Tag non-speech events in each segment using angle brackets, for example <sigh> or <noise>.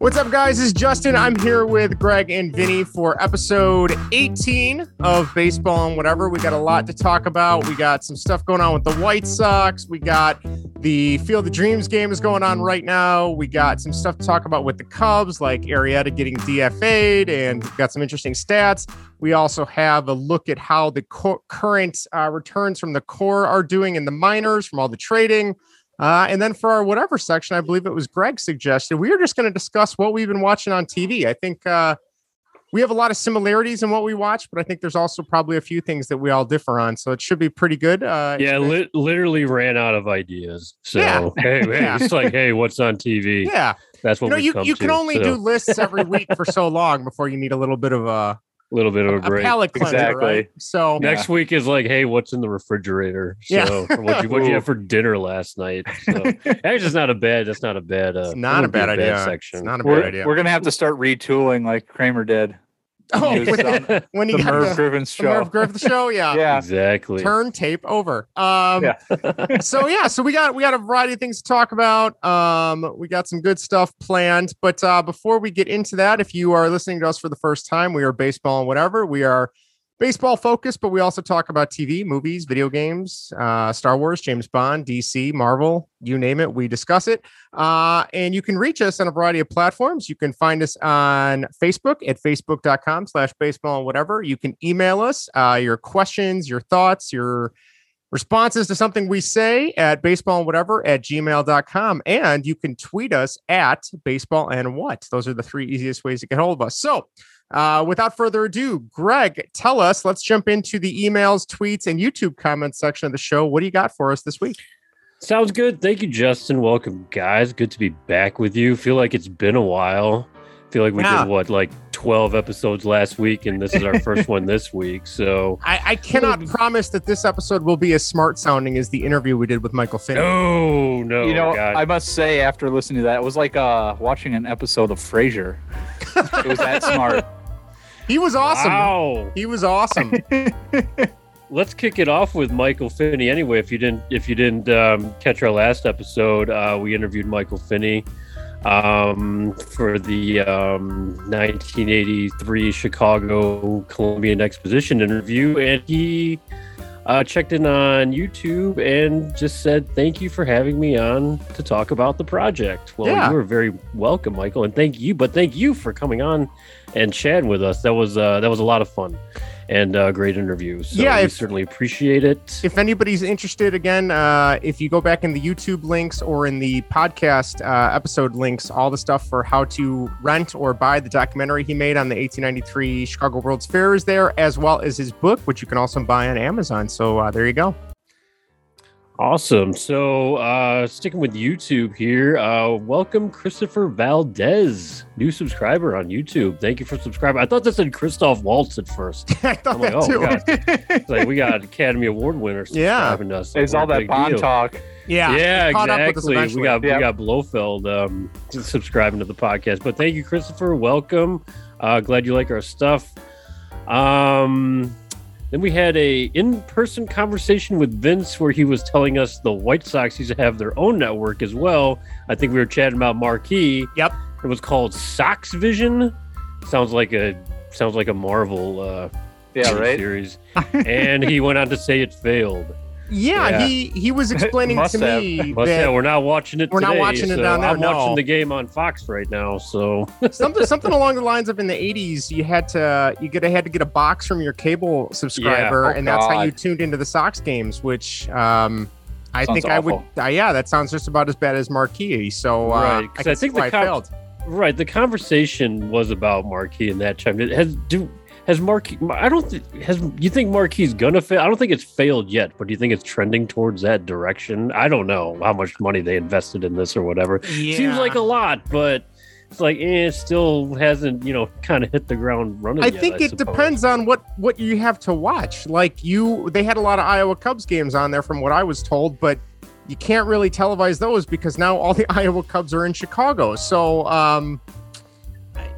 What's up, guys? It's Justin. I'm here with Greg and Vinny for episode 18 of Baseball and Whatever. We got a lot to talk about. We got some stuff going on with the White Sox. We got the Field of Dreams game is going on right now. We got some stuff to talk about with the Cubs, like Arrieta getting DFA'd, and got some interesting stats. We also have a look at how the co- current uh, returns from the core are doing in the minors from all the trading. Uh, and then for our whatever section, I believe it was Greg suggested, we are just going to discuss what we've been watching on TV. I think uh, we have a lot of similarities in what we watch, but I think there's also probably a few things that we all differ on. So it should be pretty good. Uh, yeah, li- literally ran out of ideas. So Yeah. <laughs> hey, hey, Yeah. it's like, hey, what's on TV? yeah. That's what You know, you, you can to, only so, do lists every week for so long before you need a little bit of a, a little bit of a a break. palate cleanser, Exactly. right? So Next week is like, hey, what's in the refrigerator? So Yeah. what you what you have <laughs> for dinner last night? So actually, it's not a bad. That's not a bad. Uh, it's not a wouldn't be bad idea. section. It's not a bad We're, idea. we're gonna have to start retooling like Kramer did. Oh, He was when, on <laughs> when the you got Merv the, Griffin's the Merv show. Show, <laughs> yeah. Yeah. exactly. turn tape over. Um, Yeah. <laughs> so yeah, so we got we got a variety of things to talk about. Um, we got some good stuff planned, but uh, before we get into that, if you are listening to us for the first time, we are baseball and whatever. We are baseball focused, but we also talk about TV, movies, video games, uh, Star Wars, James Bond, DC, Marvel, you name it, we discuss it. Uh, and you can reach us on a variety of platforms. You can find us on Facebook at facebook.com slash baseball and whatever. You can email us uh, your questions, your thoughts, your responses to something we say at baseball and whatever at gmail.com. And you can tweet us at baseball and what. Those are the three easiest ways to get hold of us. So, uh, without further ado, Greg, tell us, let's jump into the emails, tweets, and YouTube comments section of the show. What do you got for us this week? Sounds good. Thank you, Justin. Welcome, guys. Good to be back with you. Feel like it's been a while. Feel like we Yeah. did what, like twelve episodes last week, and this is our first <laughs> one this week. So I, I cannot promise that this episode will be as smart sounding as the interview we did with Michael Finn. no, no, you know, God. I must say, after listening to that, it was like uh, watching an episode of Frasier. it was that smart. <laughs> He was awesome. Wow. He was awesome. <laughs> Let's kick it off with Michael Finney. Anyway, if you didn't if you didn't um, catch our last episode, uh, we interviewed Michael Finney um, for the um, 1983 Chicago Columbian Exposition interview, and he uh, checked in on YouTube and just said, "Thank you for having me on to talk about the project." Well, Yeah. you were very welcome, Michael, and thank you. But thank you for coming on and chatting with us. That was uh, that was a lot of fun and uh, great interview. So Yeah, we if- certainly appreciate it. if anybody's interested, again, uh, if you go back in the YouTube links or in the podcast uh, episode links, all the stuff for how to rent or buy the documentary he made on the 1893 Chicago World's Fair is there, as well as his book, which you can also buy on Amazon. So uh, there you go. Awesome. So, uh, sticking with YouTube here, uh, welcome Christopher Valdez, new subscriber on YouTube. Thank you for subscribing. I thought that said Christoph Waltz at first. <laughs> I thought I'm like, that oh, too. God. It's like we got <laughs> Academy Award winners Yeah. subscribing to us. It's all that bond deal. talk. Yeah, Yeah, he caught up with us exactly. We got Yep. we got Blofeld um, subscribing to the podcast. But thank you, Christopher. Welcome. Uh, glad you like our stuff. Um, then we had a in-person conversation with Vince where he was telling us the White Sox used to have their own network as well. I think we were chatting about Marquee. Yep. It was called Sox Vision. Sounds like a sounds like a Marvel uh, Yeah, right. series. and he went on to say it failed. Yeah, Yeah. he he was <laughs> explaining to have. me But that yeah, we're not watching it. We're not today, watching it so down there, I'm watching the game on Fox right now. So <laughs> something something along the lines of in the 80s you had to you get had to get a box from your cable subscriber Oh, and that's how you tuned into the Sox games which um I Sounds think I would uh, yeah that sounds just about as bad as Marquee so uh, I, can I think the it com- failed right, the conversation was about Marquee in that time. It has do has Marquee. I don't think has. You think Marquee's gonna fail? I don't think it's failed yet, but do you think it's trending towards that direction? I don't know how much money they invested in this or whatever. Seems like a lot, but. It's like eh, it still hasn't, you know, kind of hit the ground running. I yet, think it suppose. depends on what what you have to watch. Like you, they had a lot of Iowa Cubs games on there, from what I was told, but you can't really televise those because now all the <laughs> Iowa Cubs are in Chicago. So, um,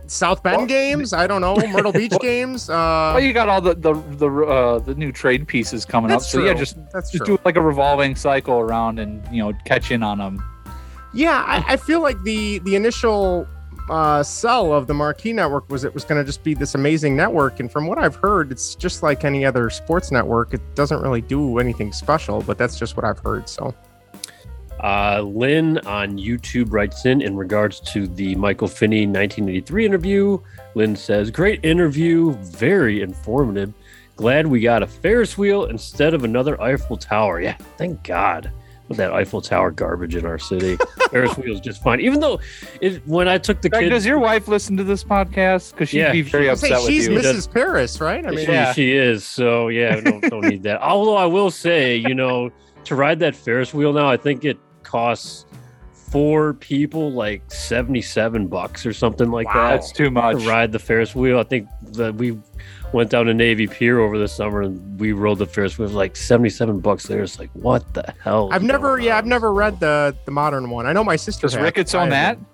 South Bend Well, games, I don't know, Myrtle Beach <laughs> games. Uh, Well, you got all the the the, uh, the new trade pieces coming up. true. So yeah, just that's just true. do like a revolving cycle around and you know catch in on them. Yeah, I, I feel like the the initial uh, sell of the Marquee Network was it was going to just be this amazing network, and from what I've heard, it's just like any other sports network. It doesn't really do anything special, but that's just what I've heard. So. Uh, Lynn on YouTube writes in in regards to the Michael Finney 1983 interview. Lynn says, Great interview, very informative. Glad we got a Ferris wheel instead of another Eiffel Tower. Yeah, thank God. With that Eiffel Tower garbage in our city, <laughs> Ferris wheel is just fine. Even though it, when I took the Greg, kids, does your wife listen to this podcast? Because she'd Yeah. be very I say upset with she's you. Mrs. Paris, right? I mean, she, Yeah. she is. So yeah, don't, don't need that. <laughs> Although I will say, you know, to ride that Ferris wheel now, I think it costs four people like seventy-seven bucks or something like Wow. that That's too much. to ride the Ferris wheel. I think that we went down to Navy Pier over the summer and we rode the Ferris wheel. It was like seventy-seven bucks there. It's like what the hell? I've never, yeah, on? I've never read the the modern one. I know my sister. Does has. Ricketts I own that? haven't.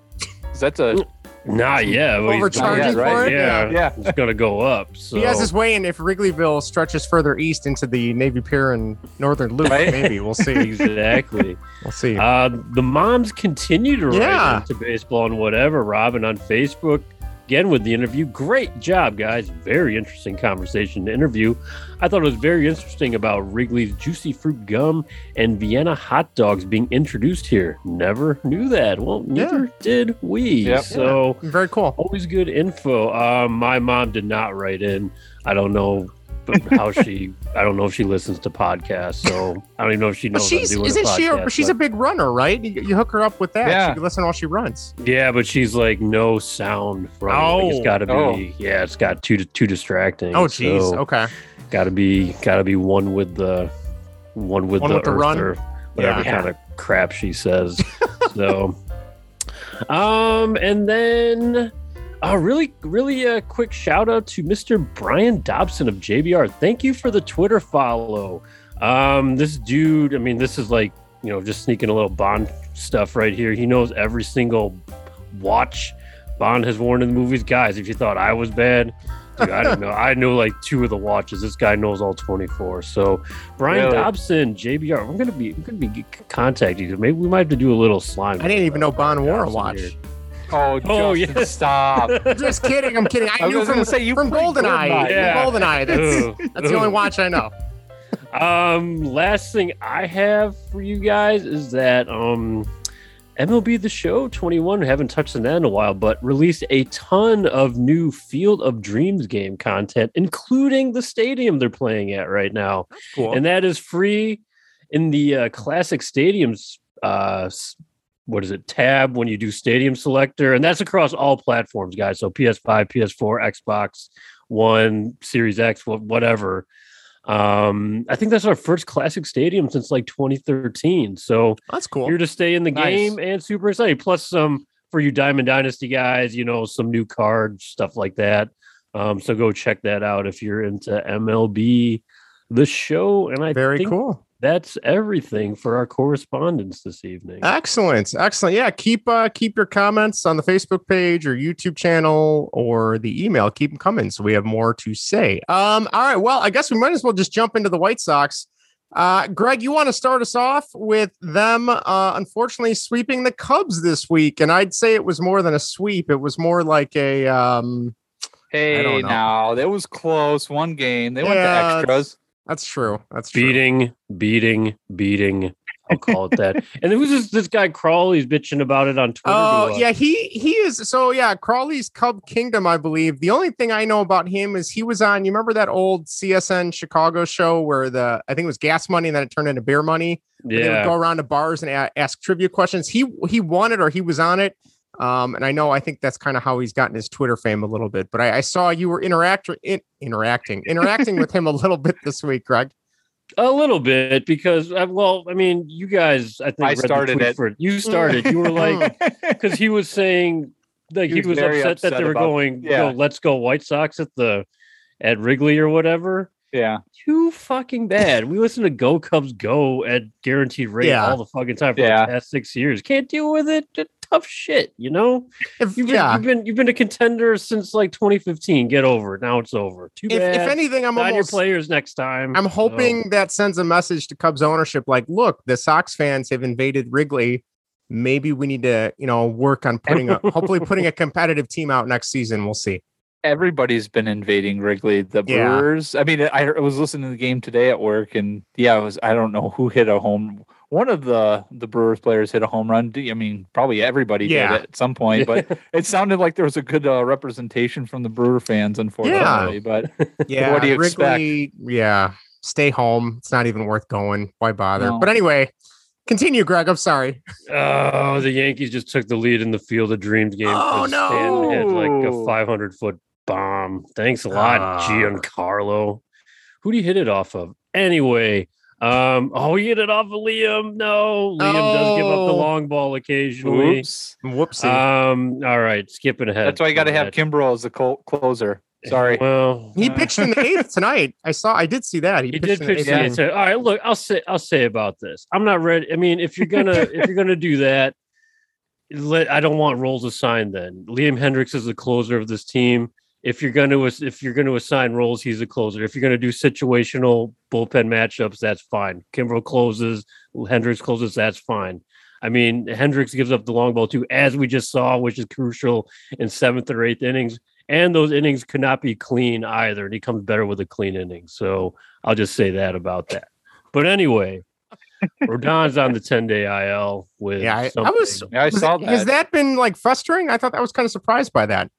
'Cause That's a Nah, yeah, well, he's- Overcharging for right? it? Yeah, Yeah. it's gonna go up. So He has his way in if Wrigleyville stretches further east into the Navy Pier and Northern Loop. Right. Maybe we'll see. <laughs> exactly. We'll see. Uh, the moms continue to write Yeah. into baseball and whatever. Robin on Facebook again with the interview. Great job, guys. Very interesting conversation to interview. I thought it was very interesting about Wrigley's juicy fruit gum and Vienna hot dogs being introduced here. Never knew that. Well, neither did we. Yep. So Very cool. always good info. Um, my mom did not write in. I don't know. But how she I don't know if she listens to podcasts, so I don't even know if she But knows. she's I'm doing isn't a she? A, she's but- a big runner, right? You, you hook her up with that. Yeah. She can listen while she runs. Yeah, but she's like no sound from. Like, Oh. it's got to be. Oh. Yeah, it's got too too distracting. Oh, geez. So, okay. Got to be got to be one with the one with One the with the run? or whatever Yeah. kind of crap she says. <laughs> so, um, and then. A really, really uh, quick shout out to Mr. Brian Dobson of JBR. Thank you for the Twitter follow. Um, this dude, I mean, this is like, you know, just sneaking a little Bond stuff right here. He knows every single watch Bond has worn in the movies. Guys, if you thought I was bad, dude, I don't know. I know like two of the watches. This guy knows all 24. So Brian Really? Dobson, JBR, we're gonna be we're gonna be contacting you. Maybe we might have to do a little slime. I didn't even know Bond wore a watch. here. Oh, Oh, Justin, yeah. <laughs> stop. Just kidding. I'm kidding. I, I knew was from, gonna say you from pretty good, Goldeneye. Yeah. From Goldeneye. That's, Ooh. that's the only watch I know. <laughs> Um, last thing I have for you guys is that um MLB The Show 21, haven't touched on that in a while, but released a ton of new Field of Dreams game content, including the stadium they're playing at right now. Cool. And that is free in the uh, Classic Stadiums uh s- what is it tab when you do stadium selector and that's across all platforms guys so ps5 ps4 xbox one series x whatever um i think that's our first classic stadium since like 2013 so that's cool. here to stay in the Nice. game and super excited plus some for you diamond dynasty guys you know some new cards stuff like that um so go check that out if you're into mlb the show and i Very cool. That's everything for our correspondence this evening Excellent. Excellent. Yeah, keep uh keep your comments on the Facebook page or YouTube channel or the email. Keep them coming so we have more to say. Um all right, well, I guess we might as well just jump into the White Sox. Uh Greg, you want to start us off with them uh unfortunately sweeping the Cubs this week and I'd say it was more than a sweep. It was more like a um Hey, now that was close. One game. They went to extras. That's true. That's true. beating beating beating i'll call it that <laughs> and was this, this guy crawley's bitching about it on twitter Oh yeah, he he is so yeah. Crawley's Cub Kingdom, I believe. The only thing I know about him is he was on. You remember that old CSN Chicago show where the I think it was Gas Money and then it turned into Beer Money. where They would go around to bars and a- ask trivia questions. He he won it or he was on it. Um, and I know I think that's kind of how he's gotten his Twitter fame a little bit. But I, I saw you were interact in, interacting interacting with him a little bit this week, Greg. a little bit because uh, well i mean you guys i think I started it. for you started you were like <laughs> because he was saying like He he was was, very upset, that they were about- going yeah. go, let's go white sox at the at wrigley or whatever yeah. too fucking bad. We listen to Go Cubs Go at guaranteed rate Yeah. all the fucking time for Yeah. the past six years. Can't deal with it. T- Tough shit, you know. If, You've been, yeah, you've been you've been a contender since like 2015. Get over it. Now it's over. Too if, bad. if anything, I'm Sign your players next time. I'm So, hoping that sends a message to Cubs ownership like, look, the Sox fans have invaded Wrigley maybe we need to, you know, work on putting a hopefully putting a <laughs> competitive team out next season. We'll see. Everybody's been invading Wrigley. The Yeah. Brewers. I mean, I, I was listening to the game today at work, and yeah, I was. I don't know who hit a home. One of the the Brewers players hit a home run. I mean, probably everybody Yeah. did at some point, but <laughs> it sounded like there was a good uh, representation from the Brewer fans, unfortunately. But <laughs> Yeah. What do you Wrigley, Yeah. Stay home. It's not even worth going. Why bother? No. But anyway, continue, Greg. I'm sorry. Oh, the Yankees just took the lead in the Field of Dreams game. Oh, 'cause Stanton hit like a 500 foot bomb. Thanks a lot, Ah. Giancarlo. Who do you hit it off of? Anyway, um, oh, he hit it off of Liam. No, Liam does give up the Oh. long ball occasionally. oops. Whoopsie. Um, all right, skipping ahead. That's why you got to have that. Kimbrel as the col- closer. Sorry. Well, he uh, pitched in the eighth <laughs> tonight. I saw. I did see that. He, He pitched did in the pitch eighth the inning. inside. All right, look, I'll say I'll say about this. I'm not ready. I mean, if you're gonna if you're gonna do that, <laughs> let I don't want roles assigned. Then Liam Hendriks is the closer of this team. If you're gonna if you're gonna assign roles, he's a closer. If you're gonna do situational bullpen matchups, that's fine. Kimbrel closes, Hendriks closes, that's fine. I mean, Hendriks gives up the long ball too, as we just saw, which is crucial in seventh or eighth innings. And those innings could not be clean either. And he comes better with a clean inning. So I'll just say that about that. But anyway, Rodon's on the 10 day IL with. Yeah, I- I was- Yeah, I saw it- Has that. that been like frustrating? I thought that was kind of surprised by that.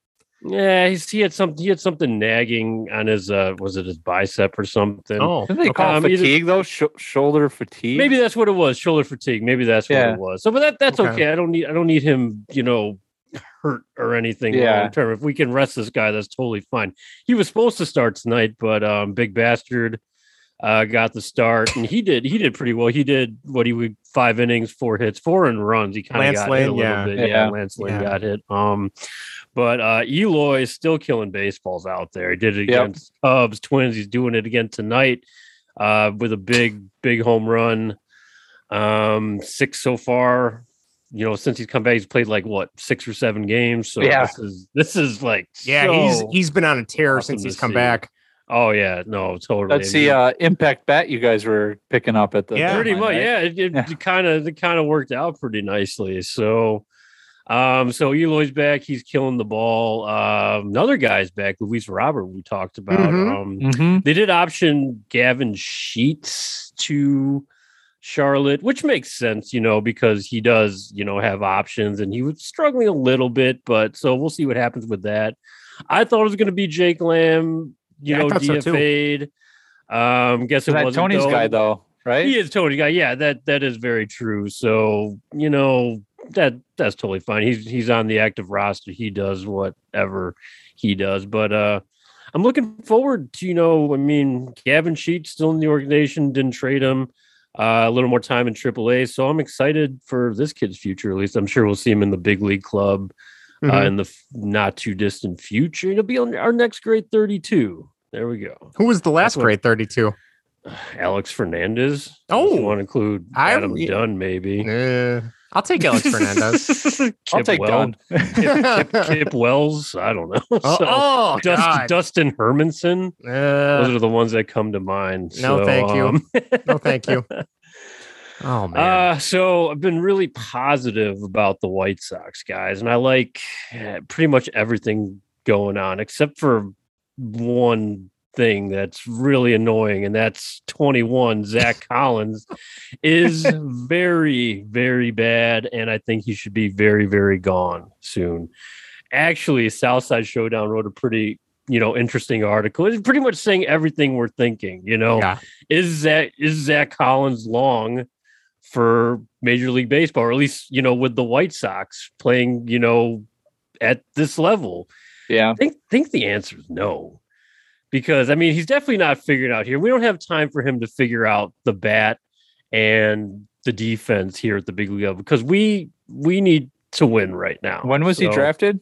Yeah, he's, he had something. He had something nagging on his. uh Was it his bicep or something? Oh, Didn't they call Um, it either- fatigue though? Sh- shoulder fatigue. Maybe that's what it was. Shoulder fatigue. Maybe that's what it was. So, but that that's Okay. okay. I don't need. I don't need him. You know, hurt or anything Yeah. long term. If we can rest this guy, that's totally fine. He was supposed to start tonight, but um, big bastard uh, got the start, and he did. He did pretty well. He did what he would five innings, four hits, four and runs. He kind of Lance got hit a little yeah. bit. Yeah, Yeah. Lance Lynn Yeah. got hit. Um, but uh, Eloy is still killing baseballs out there. He did it Yep. against Cubs, Twins. He's doing it again tonight uh, with a big, big home run. Um, six so far. You know, since he's come back, he's played like what six or seven games. So Yeah. this is this is like yeah, he's he's been on a tear awesome since he's come see. back. oh yeah, no, totally. Let's see. Uh, impact bat you guys were picking up at the Yeah. pretty much, right? yeah. It, it, Yeah. kind of it kind of worked out pretty nicely. So, um, so Eloy's back. He's killing the ball. Um, another guy's back, Luis Robert. We talked about. Mhm. Um, Mhm. they did option Gavin Sheets to Charlotte, which makes sense, you know, because he does, you know, have options and he was struggling a little bit, but so we'll see what happens with that. I thought it was going to be Jake Lamb, you Yeah, know, thought so. DFA'd. Um, guess it wasn't Tony's though. guy though, right? He is Tony guy. Yeah, that that is very true. So you know that that's totally fine. He's he's on the active roster. He does whatever he does. But uh I'm looking forward to you know. I mean, Gavin Sheets still in the organization. Didn't trade him. Uh, a little more time in AAA, so I'm excited for this kid's future. At least I'm sure we'll see him in the big league club uh, Mhm. in the f- not too distant future. It'll be on our next grade 32. There we go. Who was the last That's grade 32? Alex Fernandez. Oh. you want to include I- Adam Dunn, maybe. Uh, I'll take Alex Fernandez. <laughs> I'll Kip take Wel- Dunn. Kip, Kip, Kip <laughs> Wells. I don't know. oh, So, oh, Dust, God. Dustin Hermanson. Uh, Those are the ones that come to mind. No, So, thank you. um, no, thank you. <laughs> Oh man. Uh, so I've been really positive about the White Sox guys, and I like eh, pretty much everything going on except for one thing that's really annoying, and that's 21. Zack <laughs> Collins is very, very bad, and I think he should be very, very gone soon. Actually, Southside Showdown wrote a pretty you know interesting article. It's pretty much saying everything we're thinking. You know, yeah. is Zack is Zack Collins long for Major League Baseball, or at least you know with the White Sox playing, you know, at this level? Yeah. I think think the answer is no, because I mean he's definitely not figured out here. We don't have time for him to figure out the bat and the defense here at the big league level because we we need to win right now. When was he drafted?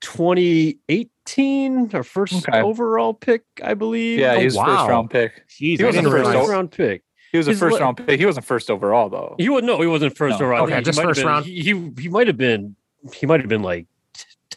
2018, our first Okay. overall pick, I believe. Yeah, Oh, he was wow. first round pick. Jeez, He was didn't the first realize- first round pick. He was a His first le- round pick. He wasn't first overall though. He was no, he wasn't first No. overall. Okay, He- he just might first been- round. He he, he might have been he might have been like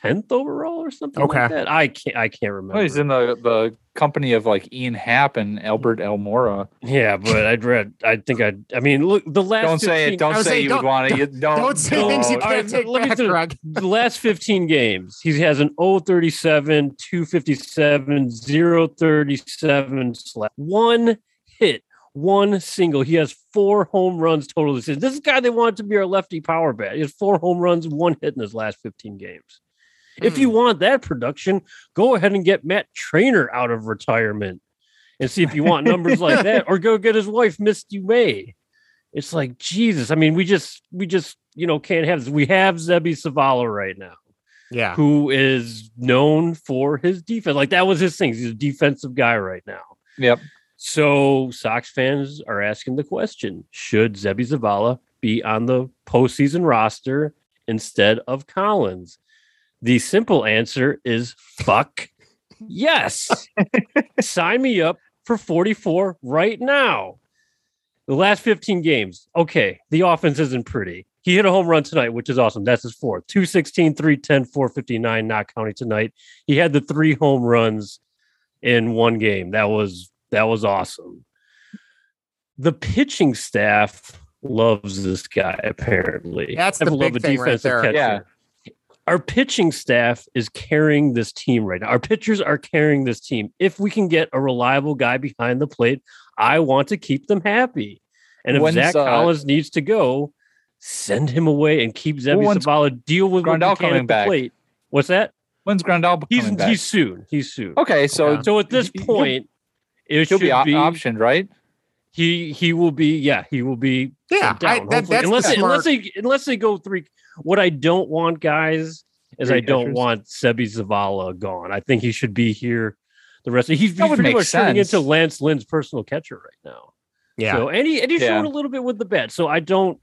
tenth overall or something Okay. like that. I can't I can't remember. Well, he's in the, the company of like Ian Happ and Albert Almora. yeah, but I'd read. I think I. I mean, look, the last. Don't say it. Don't say saying, you don't- would want to. You don't. Don't say things you can't take let me back, do- Greg. the last 15 games, he has an 037, 257, 037 slash one hit, one single. He has four home runs total this season. This is the guy they wanted to be our lefty power bat. He has four home runs, one hit in his last 15 games. If you hmm. want that production, go ahead and get Matt Treanor out of retirement and see if you want numbers like that, <laughs> or go get his wife, Misty May. It's like Jesus. I mean, we just we just you know can't have this. We have Seby Zavala right now, Yeah. who is known for his defense. Like that was his thing. He's a defensive guy right now. Yep. So Sox fans are asking the question: Should Seby Zavala be on the postseason roster instead of Collins? The simple answer is fuck yes. <laughs> Sign me up for 44 right now. The last 15 games, okay, the offense isn't pretty. He hit a home run tonight, which is awesome. That's his fourth. 216, 310, 459, not counting tonight. He had the three home runs in one game. That was that was awesome. The pitching staff loves this guy, apparently. That's the I love big a thing right there. catcher. Yeah. Our pitching staff is carrying this team right now. Our pitchers are carrying this team. If we can get a reliable guy behind the plate, I want to keep them happy. And if When's, Zack uh, Collins needs to go, send him away and keep Seby when's Zavala deal with Grandal coming back? plate. What's that? When's Grandal He's coming back? he's soon. He's soon. okay, so Yeah. So at this point, it he'll should be, be optioned, right? He he will be yeah he will be Yeah, down, I- that- hopefully. that's the unless they, unless they unless they go three. What I don't want, guys, is Three I don't catchers? want Seby Zavala gone. I think he should be here the rest. Of, he's, That he's pretty make much turning into Lance Lynn's personal catcher right now. Yeah. So and he and he Yeah. showed a little bit with the bat. So I don't.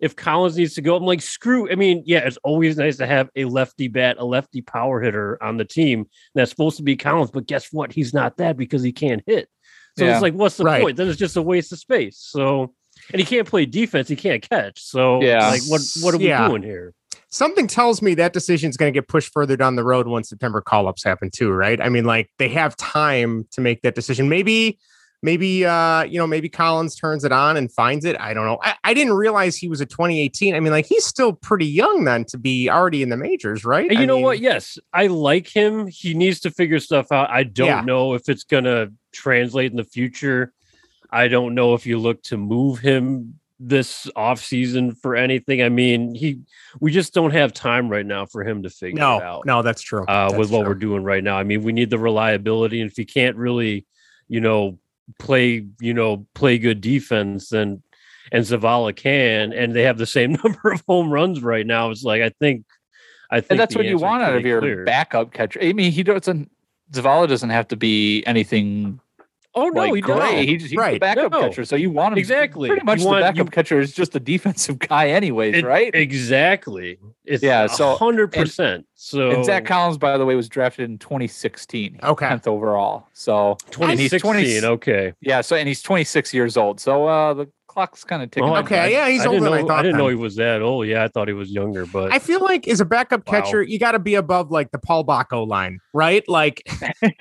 If Collins needs to go, I'm like screw. I mean, yeah, it's always nice to have a lefty bat, a lefty power hitter on the team. That's supposed to be Collins, but guess what? He's not that because he can't hit. So Yeah. it's like, what's the Right. point? Then it's just a waste of space. So, and he can't play defense. He can't catch. So, Yeah. like, what what are we Yeah. doing here? Something tells me that decision is going to get pushed further down the road once September call ups happen too, right? I mean, like they have time to make that decision. Maybe, maybe, uh, you know, maybe Collins turns it on and finds it. I don't know. I, I didn't realize he was a 2018. I mean, like he's still pretty young then to be already in the majors, right? And you I know mean, what? Yes, I like him. He needs to figure stuff out. I don't Yeah. know if it's gonna translate in the future. I don't know if you look to move him this off season for anything. I mean, he we just don't have time right now for him to figure it No, out. no, that's true. uh, That's with what true. we're doing right now. I mean, we need the reliability, and if he can't really, you know, play, you know, play good defense, then and Zavala can, and they have the same <laughs> number of home runs right now. It's like I think, I think And that's what you want out of your clear. backup catcher. I mean, he doesn't. Zavala doesn't have to be anything Oh no, like he great. doesn't. He's, he's the backup No. catcher, so you want him Exactly. Pretty much You the want- backup you- catcher is just a defensive guy, anyways, It- right? Exactly. It's Yeah, yeah, so- hundred percent. So and Zack Collins, by the way, was drafted in 2016, Okay. 10th overall. So 2016. 20 okay. yeah, so and he's 26 years old. So uh, the clock's kind of ticking. Oh, I- Okay, yeah, he's I older didn't than I know. thought. didn't then. know he was that old. Yeah, I thought he was younger, but I feel like as a backup Wow. catcher, you got to be above like the Paul Bako line, right? Like <laughs>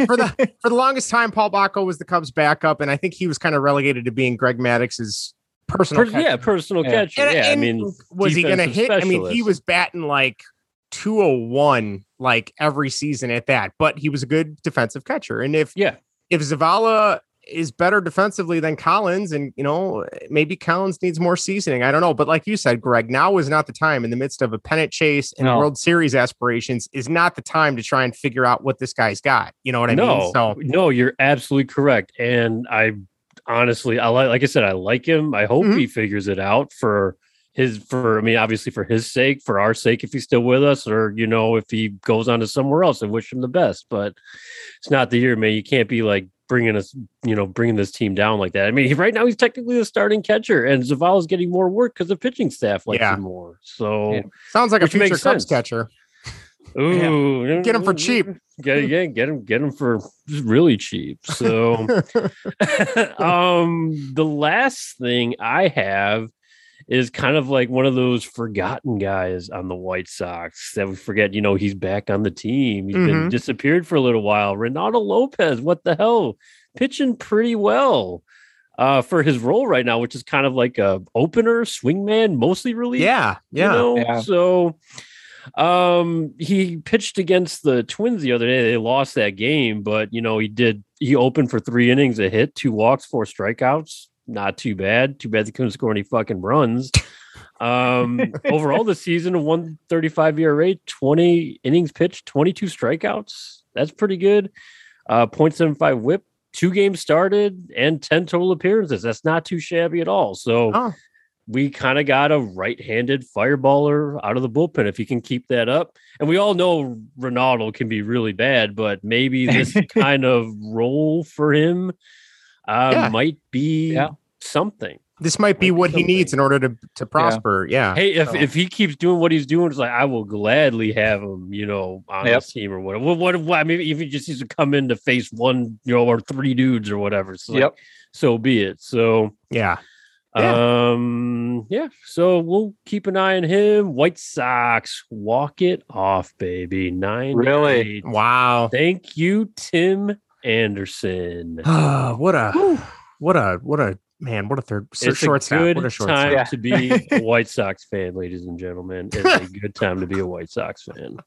for the for the longest time, Paul Bako was the Cubs' backup, and I think he was kind of relegated to being Greg Maddux's personal. Per- yeah, personal Yeah. catcher. And- yeah, I and mean, was he going to defensive hit? I mean, he was batting like 201 like every season at that, but he was a good defensive catcher. And if Yeah. if Zavala is better defensively than Collins, and you know maybe Collins needs more seasoning. I don't know, but like you said, Greg, now is not the time in the midst of a pennant chase and No. World Series aspirations. Is not the time to try and figure out what this guy's got. You know what I no, mean? So no, you're absolutely correct. And I honestly, I like, like I said, I like him. I hope Mhm. he figures it out for his, for I mean, obviously for his sake, for our sake, if he's still with us, or you know, if he goes on to somewhere else, I wish him the best. But it's not the year, man. You can't be like bringing us, you know, bringing this team down like that. I mean, he, right now he's technically the starting catcher, and Zavala's getting more work because the pitching staff likes Yeah. him more. So. Yeah. sounds like a future Cubs catcher. <laughs> Ooh, get him for cheap. Get, yeah, get him, get him for really cheap. So, <laughs> <laughs> um, the last thing I have is kind of like one of those forgotten guys on the White Sox that we forget, you know, he's back on the team. He's been Mhm. disappeared for a little while. Reynaldo Lopez, what the hell? Pitching pretty well uh for his role right now, which is kind of like a opener, swingman, mostly relief. Yeah, you yeah. know? Yeah. So um he pitched against the twins the other day. They lost that game, but you know, he did he opened for three innings, a hit, two walks, four strikeouts. Not too bad. Too bad they couldn't score any fucking runs. Um <laughs> overall this season 135 year rate, 20 innings pitched, 22 strikeouts. That's pretty good. Uh 0.75 whip, two games started, and 10 total appearances. That's not too shabby at all. So Oh. we kind of got a right-handed fireballer out of the bullpen if he can keep that up. And we all know Reynaldo can be really bad, but maybe this <laughs> kind of role for him uh, Yeah. might be Yeah. something. This might be Might be what he needs in order to to prosper. Yeah. Hey, if, So- if he keeps doing what he's doing, it's like I will gladly have him, you know, on Yep. this team or whatever. What, what, what I mean, if he just needs to come in to face one, you know, or three dudes or whatever, so like, so be it. So yeah. Yeah. Um, yeah, so we'll keep an eye on him. White Sox, walk it off, baby. Nine. to Really? eight. Wow. Thank you, Tim Anderson. <sighs> what a what a what a man, what a third It's short a staff. good What a short time staff. Yeah. to be a <laughs> White Sox fan, ladies and gentlemen. It's a good time to be a White Sox fan.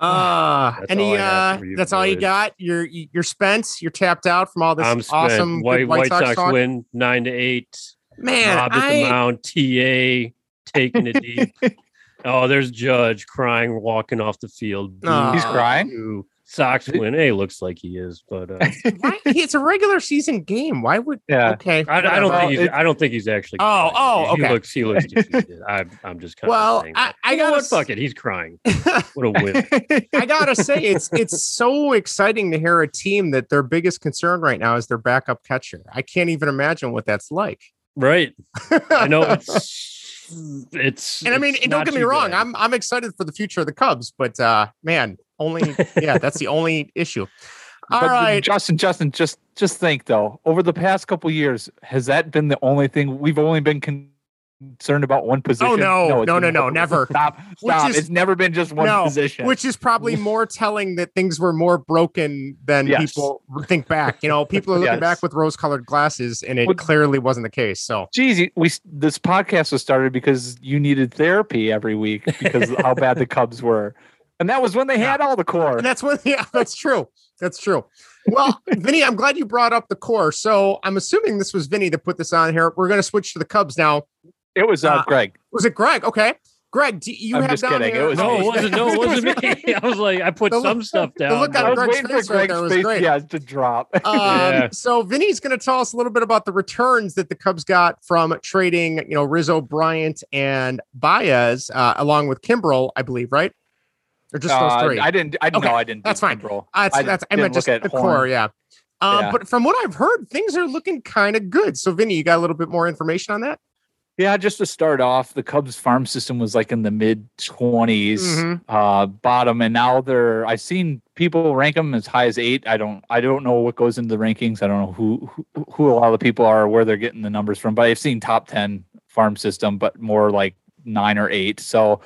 Uh <sighs> That's any all uh you that's all you got? You're you're spent, you're tapped out from all this I'm spent. awesome White, good White, White, Sox, Sox win nine to eight. Man, Rob at the mound, TA taking it deep. <laughs> oh, there's Judge crying, walking off the field. Aw. He's crying? Boo. Sox win. Hey, looks like he is, but uh, <laughs> why, it's a regular season game. Why would Yeah. okay? I, I don't think he's. I don't think he's actually. Oh, crying. oh, He okay. looks. He looks defeated. <laughs> I'm. I'm just kind Well, of saying. I- that. I You know gotta what? s- Fuck it. He's crying. What a win. <laughs> I gotta say, it's it's so exciting to hear a team that their biggest concern right now is their backup catcher. I can't even imagine what that's like. right. I know it's. It's. And I mean, and don't get me wrong, bad. I'm I'm excited for the future of the Cubs, but uh man, only <laughs> yeah, that's the only issue. All But right. Justin, Justin, just just think though, over the past couple years, has that been the only thing we've only been con- concerned about one oh, position? Oh, no, it's no, no, no, never. <laughs> Stop, stop. is- it's never been just one no, position. Which is probably more telling that things were more broken than Yes. people think back. You know, people are looking Yes. back with rose-colored glasses, and it Well- clearly wasn't the case. So Geez, we this podcast was started because you needed therapy every week because how bad the Cubs were, and that was when they had all the core. And that's what, <laughs> yeah, that's true. That's true. Well, Vinny, I'm glad you brought up the core. So I'm assuming this was Vinny that put this on here. We're going to switch to the Cubs now. It was uh, Uh, Greg. Was it Greg? Okay. Greg, do you I'm have just down kidding. here- It was No, me. it wasn't. No, it <laughs> wasn't me. <laughs> I was like, I put The look- some stuff the down. look but- on I was Greg's for face right there was great. yeah, to drop. <laughs> Um, Yeah. So Vinny's going to tell us a little bit about the returns that the Cubs got from trading, you know, Rizzo, Bryant, and Baez, uh, along with Kimbrel, I believe, right? Or just those Uh, three? I didn't. I Okay, no, I didn't. that's fine. Kimbrel. Uh, that's, I that's, I meant just the Horn. core, yeah. Um, Yeah. But from what I've heard, things are looking kind of good. So, Vinny, you got a little bit more information on that? Yeah, just to start off, the Cubs farm system was like in the mid 20s Mhm. uh, bottom, and now they're. I've seen people rank them as high as eight. I don't. I don't know what goes into the rankings. I don't know who who, who a lot of the people are, where they're getting the numbers from. But I've seen top ten farm system, but more like nine or eight. So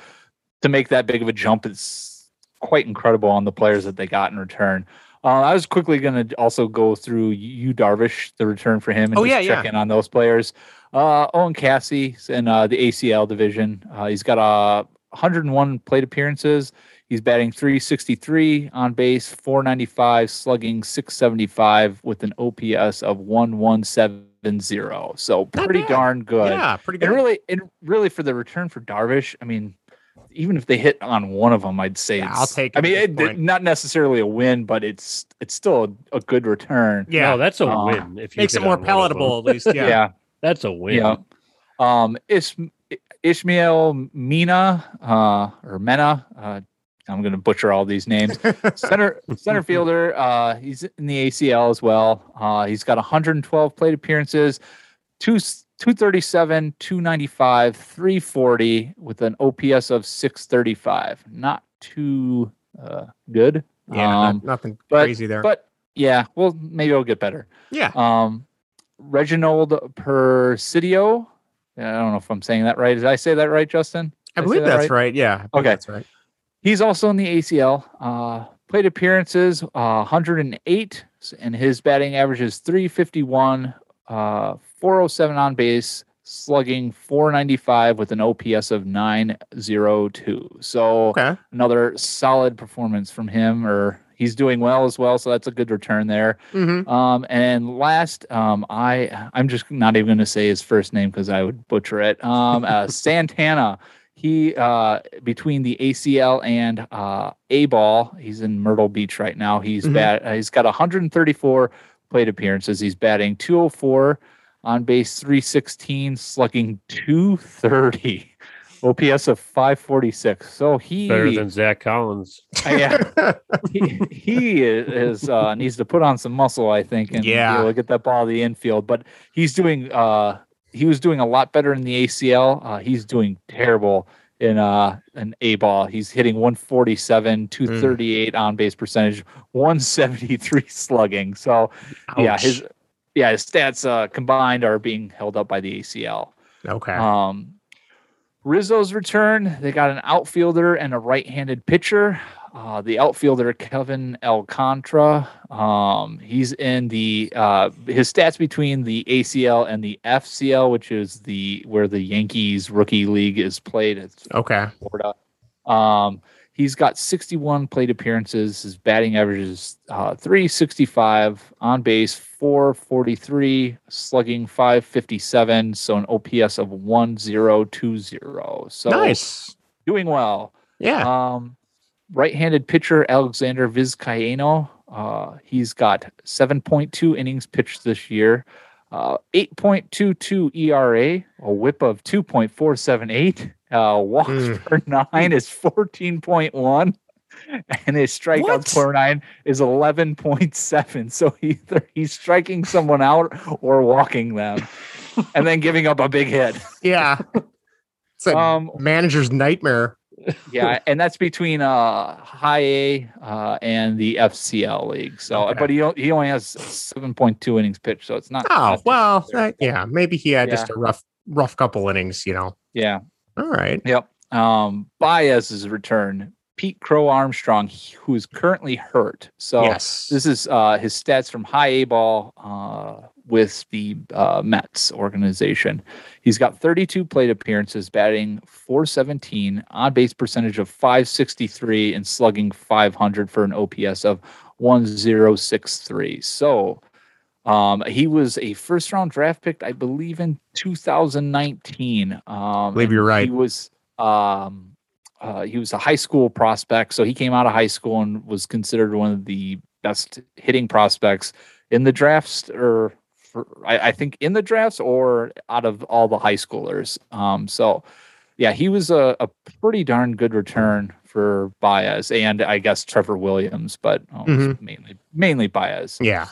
to make that big of a jump, it's quite incredible on the players that they got in return. Uh, I was quickly going to also go through you Darvish, the return for him, and Oh, just yeah, check yeah. in on those players. Uh, Owen Caissie's in uh, the ACL division. Uh, he's got uh, 101 plate appearances. He's batting 363 on base, 495, slugging 675 with an OPS of 1170. So pretty darn good. Yeah, pretty good. And really, and really for the return for Darvish, I mean, even if they hit on one of them, I'd say Yeah, it's, I'll take I mean, it, not necessarily a win, but it's it's still a, a good return. yeah, No, that's a Uh, win. If you makes it more on one of them. palatable, at least. <laughs> Yeah. yeah. That's a win. Yeah. Um, Ish- Ishmael Mina uh, or Mena. Uh, I'm going to butcher all these names. <laughs> Center center fielder. Uh, he's in the ACL as well. Uh, he's got 112 plate appearances, two 237, 295, 340 with an OPS of 635. Not too uh, good. Yeah, not- Um, nothing but- crazy there. but yeah, well, maybe it'll get better. yeah. Um, Reginald Persidio, I don't know if I'm saying that right. Did I say that right, Justin? I Did say believe that that's right. Yeah. I Okay. That's right. He's also in the ACL. Uh, plate appearances, uh, 108, and his batting average is 351, uh, 407 on base, slugging 495 with an OPS of 902. So Okay. another solid performance from him, or he's doing well as well. So that's a good return there. hmm Um, and last, um, I I'm just not even going to say his first name because I would butcher it. Um, uh, <laughs> Santana. He uh, between the ACL and uh, A ball, he's in Myrtle Beach right now. He's Mhm. bat. Uh, he's got 134 plate appearances. He's batting 204 on base, 316, slugging 230, OPS of 546. So he Better than Zack Collins. <laughs> yeah he, he is uh, needs to put on some muscle, I think, and Yeah. be able to get that ball to the infield. But he's doing uh, he was doing a lot better in the ACL. Uh, he's doing terrible in uh an A ball. He's hitting 147, 238 on base percentage, 173 <laughs> slugging. So yeah, his yeah his stats uh, combined are being held up by the ACL. okay. Um, Rizzo's return. They got an outfielder and a right-handed pitcher. Uh, the outfielder Kevin Alcantara. Um, he's in the uh, his stats between the ACL and the FCL, which is the where the Yankees rookie league is played. It's okay. Florida. Um, he's got 61 plate appearances. His batting average is uh, 365 on base, 443, slugging 557. So an OPS of 1020. So nice. doing well. Yeah. Um, right-handed pitcher Alexander Vizcaino. Uh, he's got 7.2 innings pitched this year, uh, 8.22 ERA, a WHIP of 2.478. Uh, walks Mm. per <laughs> nine is 14.1, and his strikeouts What? per nine is 11.7. So either he's striking someone out or walking them, and then giving up a big hit. yeah. <laughs> It's a Um, manager's nightmare. yeah, and that's between uh high A uh and the FCL league. So, Okay. but he he only has seven point two innings pitched, so it's not. Oh well, that- yeah. Maybe he had just a rough, rough couple innings. You know. yeah, All right. yep. Um, Baez's return. Pete Crow Armstrong, who is currently hurt. So yes. this is uh his stats from high A ball uh with the uh, Mets organization. He's got 32 plate appearances, batting 417, on base percentage of 563, and slugging 500 for an OPS of 1063. So um, he was a first round draft pick, I believe, in 2019. Um, believe you're right. He was um, uh, he was a high school prospect, so he came out of high school and was considered one of the best hitting prospects in the drafts, or for, I, I think in the drafts, or out of all the high schoolers. Um, so yeah, he was a, a pretty darn good return for Baez and I guess Trevor Williams, but oh, it's mainly mainly Baez. Yeah.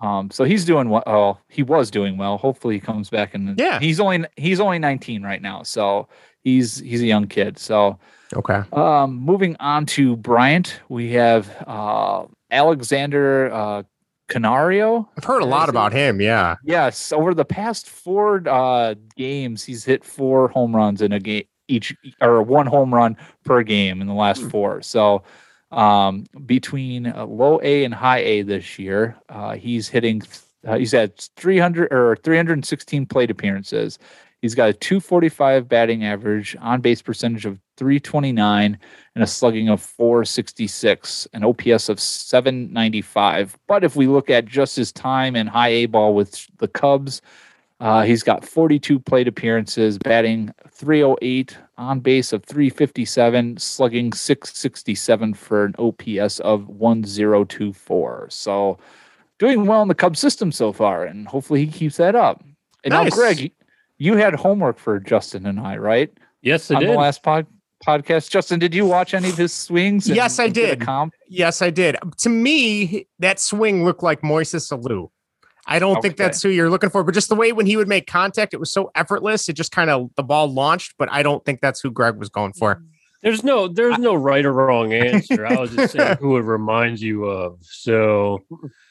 Um, so he's doing well. Oh, he was doing well. Hopefully, he comes back and Yeah. he's only he's only 19 right now, so he's he's a young kid. So Okay. um, moving on to Bryant, we have uh, Alexander uh, Canario. I've heard a lot about him. Yeah. Yes, over the past four uh, games, he's hit four home runs in a game each, or one home run per game in the last Hmm. four. So um, between uh, low A and high A this year, uh, he's hitting. Uh, he's had 300 or 316 plate appearances. He's got a 245 batting average, on base percentage of 329, and a slugging of 466, an OPS of 795. But if we look at just his time in high A ball with the Cubs, uh, he's got 42 plate appearances, batting 308, on base of 357, slugging 667 for an OPS of 1024. So doing well in the Cubs system so far, and hopefully he keeps that up. And Nice. now, Greg, you had homework for Justin and I, right? Yes, I did. On did. the last pod- podcast. Justin, did you watch any of his swings? and- Yes, I did. Yes, I did. To me, that swing looked like Moises Alou. I don't think that's who you're looking for, but just the way when he would make contact, it was so effortless. It just kind of the ball launched, but I don't think that's who Greg was going for. There's no there's no right or wrong answer. I was just saying <laughs> who it reminds you of. So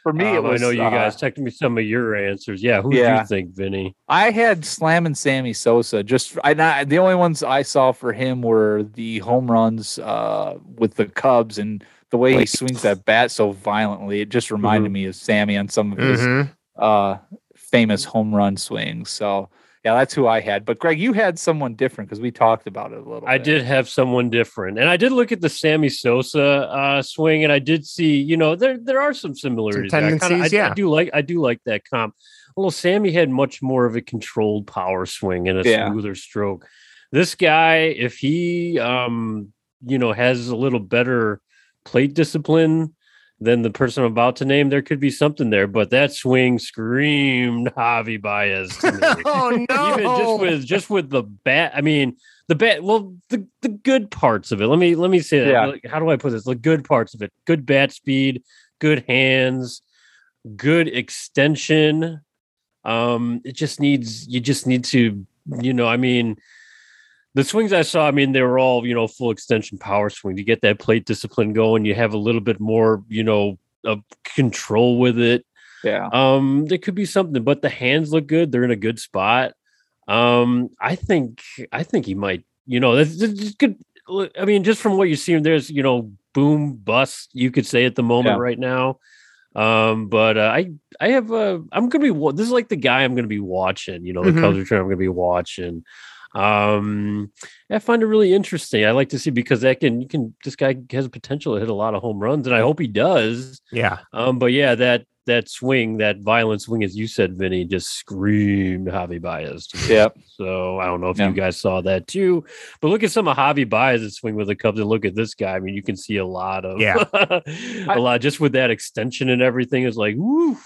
For me, it um, was. I know you uh, guys texted me some of your answers. Yeah, who do you think, Vinny? I had Slammin' Sammy Sosa. Just I not, the only ones I saw for him were the home runs uh, with the Cubs and the way he swings that bat so violently. It just reminded me of Sammy on some of his Mhm. Uh, famous home run swings. So yeah, that's who I had. But Greg, you had someone different because we talked about it a little. I bit. did have someone different, and I did look at the Sammy Sosa uh, swing, and I did see, you know, there there are some similarities. there. I kinda- I, yeah. I do like I do like that comp. Although Sammy had much more of a controlled power swing and a Yeah. smoother stroke. This guy, if he, um, you know, has a little better plate discipline than the person I'm about to name, there could be something there. But that swing screamed Javi Baez to me <laughs> oh no! even just with just with the bat i mean the bat well the, the good parts of it let me let me say that Yeah. Like, how do i put this the good parts of it good bat speed good hands good extension um it just needs you just need to you know i mean the swings i saw i mean they were all you know full extension power swing to get that plate discipline going you have a little bit more you know of control with it yeah. um, there could be something, but the hands look good. They're in a good spot. Um, I think I think he might. You know, that's, that's good. I mean, just from what you see, there's you know, boom bust. You could say at the moment Yeah. right now. Um, but uh, I I have uh, I'm gonna be this is like the guy I'm gonna be watching. You know, the Mhm. Cubs return. I'm gonna be watching. Um, I find it really interesting. I like to see because that can you can this guy has potential to hit a lot of home runs, and I hope he does. yeah, Um, but yeah, that that swing, that violent swing, as you said, Vinny, just screamed Javi Baez. To me. Yep. So I don't know if Yeah. you guys saw that too, but look at some of Javi Baez's swing with the Cubs, and look at this guy. I mean, you can see a lot of Yeah. <laughs> a lot just with that extension and everything. Is like, woo,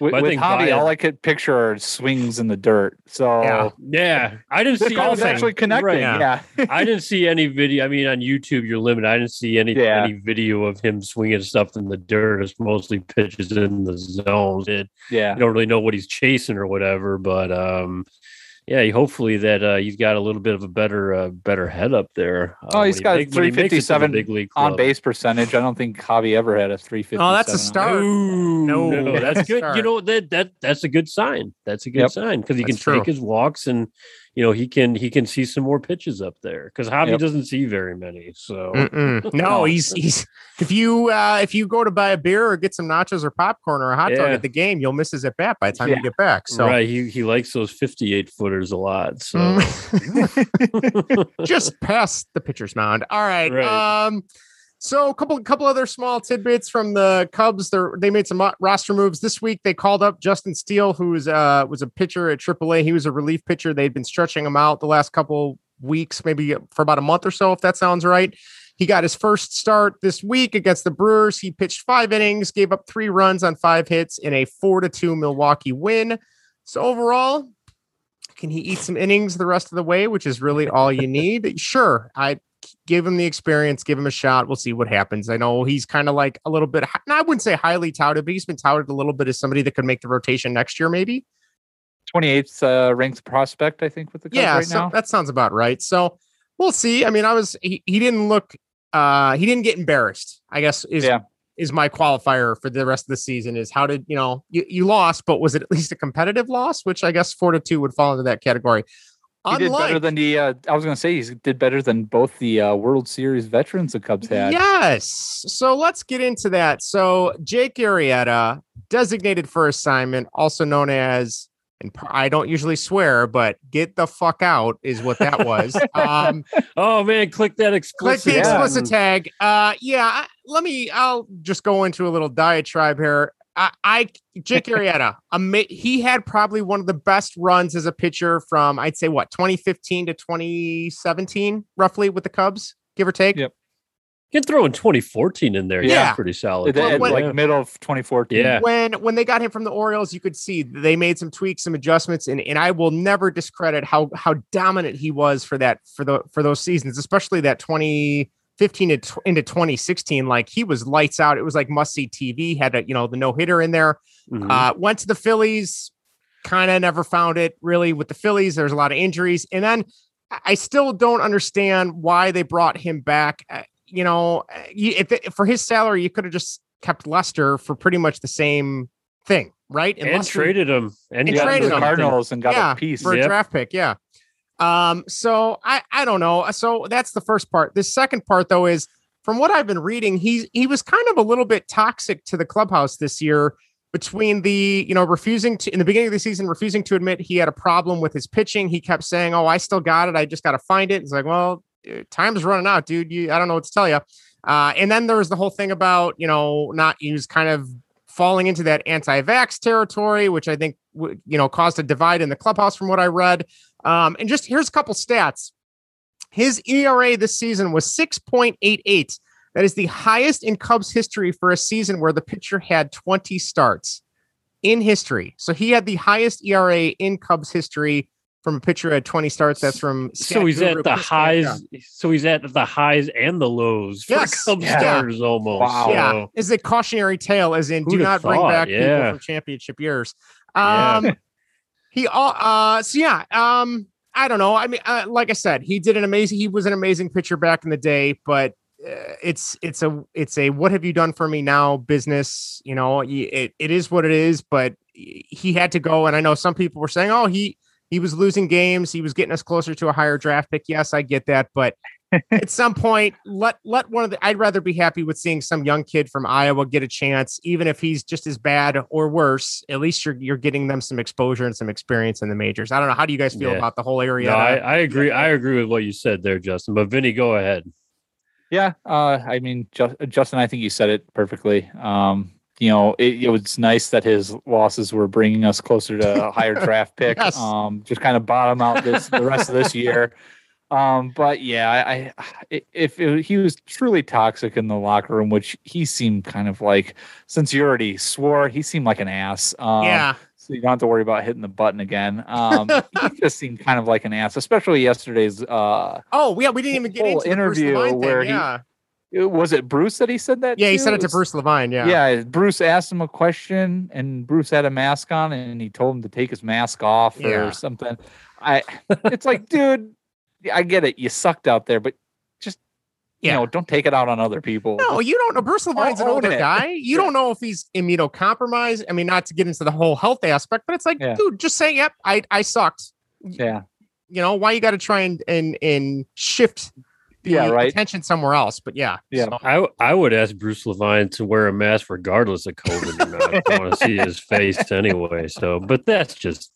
With, I with think Javi, all I could picture are swings in the dirt. So Yeah. yeah. I didn't the see call's actually connecting. Right. Yeah. <laughs> I didn't see any video. I mean, on YouTube, you're limited. I didn't see any Yeah. any video of him swinging stuff in the dirt. It's mostly pitches in the zones. It, Yeah. you don't really know what he's chasing or whatever. But um, yeah, hopefully that uh, he's got a little bit of a better uh, better head up there. Uh, Oh, he's got make- he makes it to the 357 big league On base percentage. I don't think Javi ever had a 350. Oh, that's a start. No, No, no, that's good. You know that that that's a good sign. That's a good Yep. sign because he can true. take his walks and you know he can he can see some more pitches up there because Javi Yep. doesn't see very many. So <laughs> no, he's he's. If you uh if you go to buy a beer or get some nachos or popcorn or a hot dog at the game, you'll miss his at bat by the time Yeah. you get back. So right, he he likes those fifty eight footers a lot. So Mm. <laughs> just past the pitcher's mound. All right. Right. Um, so a couple couple other small tidbits from the Cubs. They they made some roster moves this week. They called up Justin Steele, who was uh was a pitcher at AAA. He was a relief pitcher. They'd been stretching him out the last couple weeks, maybe for about a month or so, if that sounds right. He got his first start this week against the Brewers. He pitched five innings, gave up three runs on five hits in a four to two Milwaukee win. So overall, can he eat some innings the rest of the way, which is really all you need? Sure. I give him the experience, give him a shot. We'll see what happens. I know he's kind of like a little bit, I wouldn't say highly touted, but he's been touted a little bit as somebody that could make the rotation next year, maybe. 28th uh, ranked prospect, I think, with the Cubs yeah, right so now. that sounds about right. So we'll see. I mean, I was he, he didn't look uh he didn't get embarrassed, I guess is Yeah. is my qualifier for the rest of the season is how did you know you, you lost, but was it at least a competitive loss? Which I guess four to two would fall into that category. He did better than the. Uh, I was going to say he did better than both the uh, World Series veterans the Cubs had. Yes. So let's get into that. So Jake Arrieta, designated for assignment, also known as, and I don't usually swear, but get the fuck out is what that was. <laughs> um, oh man, click that explicit. click explicit. the Yeah. explicit tag. Uh, yeah. Let me. I'll just go into a little diatribe here. I, I Jake <laughs> Arrieta, ama- he had probably one of the best runs as a pitcher from I'd say what 2015 to 2017, roughly with the Cubs, give or take. Yep. You can throw in 2014 in there. Yeah, Yeah. pretty solid. At- at, Well, like Yeah. middle of 2014. Yeah. when when they got him from the Orioles, you could see they made some tweaks, some adjustments, and and I will never discredit how how dominant he was for that for the for those seasons, especially that 2015 to into 2016. Like he was lights out. It was like must see TV. Had a you know the no hitter in there. Mhm. Uh, went to the Phillies, kind of never found it really with the Phillies. There's a lot of injuries, and then I- still don't understand why they brought him back. Uh, You know, uh, it, for his salary, you could have just kept Lester for pretty much the same thing, right? and Lester- traded him and And traded the him. Cardinals and got yeah, a piece. for a draft pick. Yeah. Um, so I I don't know. So that's the first part. The second part though is from what I've been reading, he's he was kind of a little bit toxic to the clubhouse this year between the you know refusing to in the beginning of the season refusing to admit he had a problem with his pitching. He kept saying, "Oh, I still got it. I just got to find it." It's like, well, uh, time's running out, dude. You I don't know what to tell you. Uh, and then there was the whole thing about you know not he was kind of falling into that anti-vax territory, which I think you know caused a divide in the clubhouse from what I read. Um, and just here's a couple stats. His ERA this season was 6.88. That is the highest in Cubs history for a season where the pitcher had 20 starts in history. So he had the highest ERA in Cubs history from a pitcher at 20 starts. That's from So he's at the highs. Canca. So he's at the highs and the lows for Yes, Cubs yeah. starters almost. Wow. Yeah, So, is a cautionary tale, as in do Who'da not bring thought? back people from championship years. Yeah. He uh, so yeah. Um, I don't know. I mean, uh, like I said, he did an amazing. He was an amazing pitcher back in the day, but uh, it's it's a it's a what have you done for me now business. You know, it it is what it is. But he had to go, and I know some people were saying, oh, he he was losing games. He was getting us closer to a higher draft pick. Yes, I get that, but at some point, let let one of the. I'd rather be happy with seeing some young kid from Iowa get a chance, even if he's just as bad or worse. At least you're you're getting them some exposure and some experience in the majors. I don't know. How do you guys feel Yeah. about the whole area? no, I, I agree. I agree with what you said there, Justin. But Vinny, go ahead. Yeah, uh, I mean, Ju- Justin, I think you said it perfectly. Um, you know, it, it was nice that his losses were bringing us closer to a higher draft pick. <laughs> Yes. Um, just kind of bottom out this the rest of this <laughs> year. Um, but yeah, I, <sighs> I if it, he was truly toxic in the locker room, which he seemed kind of like, since you already swore, he seemed like an ass. Um, yeah, so you don't have to worry about hitting the button again. Um, he <laughs> just seemed kind of like an ass, especially yesterday's. Uh, Oh, yeah, we didn't even get into interview Levine thing. where he- yeah, was it Bruce that he said that? yeah, he said it to Bruce Levine. Yeah, Yeah. Bruce asked him a question, and Bruce had a mask on, and he told him to take his mask off Yeah. or something. I, it's like, dude, I get it, you sucked out there, but just Yeah. you know, don't take it out on other people. No, you don't know. Bruce Levine's an older it. guy. You Yeah. don't know if he's immunocompromised. I mean, not to get into the whole health aspect, but it's like, Yeah. dude, just say, "Yep, I I sucked." yeah, You know why you got to try and and and shift the Yeah, right. attention somewhere else. But yeah, Yeah. so- I I would ask Bruce Levine to wear a mask regardless of COVID or not. I want to see his <laughs> face anyway. So, but that's just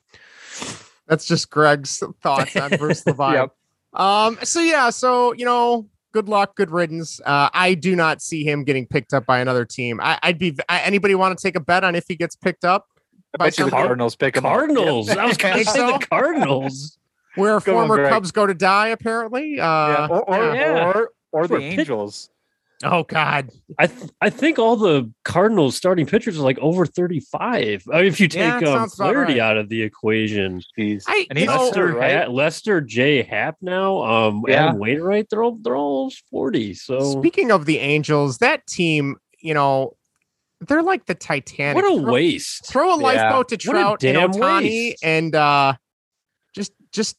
that's just Greg's thoughts on Bruce <laughs> Levine. Yep. Um. So yeah. So you know, good luck, good riddance. Uh, I do not see him getting picked up by another team. I, I'd be. I, anybody want to take a bet on if he gets picked up? I bet you the? Cardinals pick him up. Cardinals. I was going to Think say so? the Cardinals. Where Go former Greg. Cubs go to die, apparently. Yeah, Uh, or or, yeah. or, or the a Angels. Oh God. I th- I think all the Cardinals starting pitchers are like over thirty five. I mean, if you take that um, Flaherty right. out of the equation, Jeez. I- and he's Lester, Lester, right? Ha- Lester, J. Happ now, um, Yeah. Adam Wainwright, they're all they're all forty. So Speaking of the Angels, that team, you know, they're like the Titanic. what a Throw- waste! Throw a Yeah. lifeboat to Trout and Ohtani, waste. and uh, just just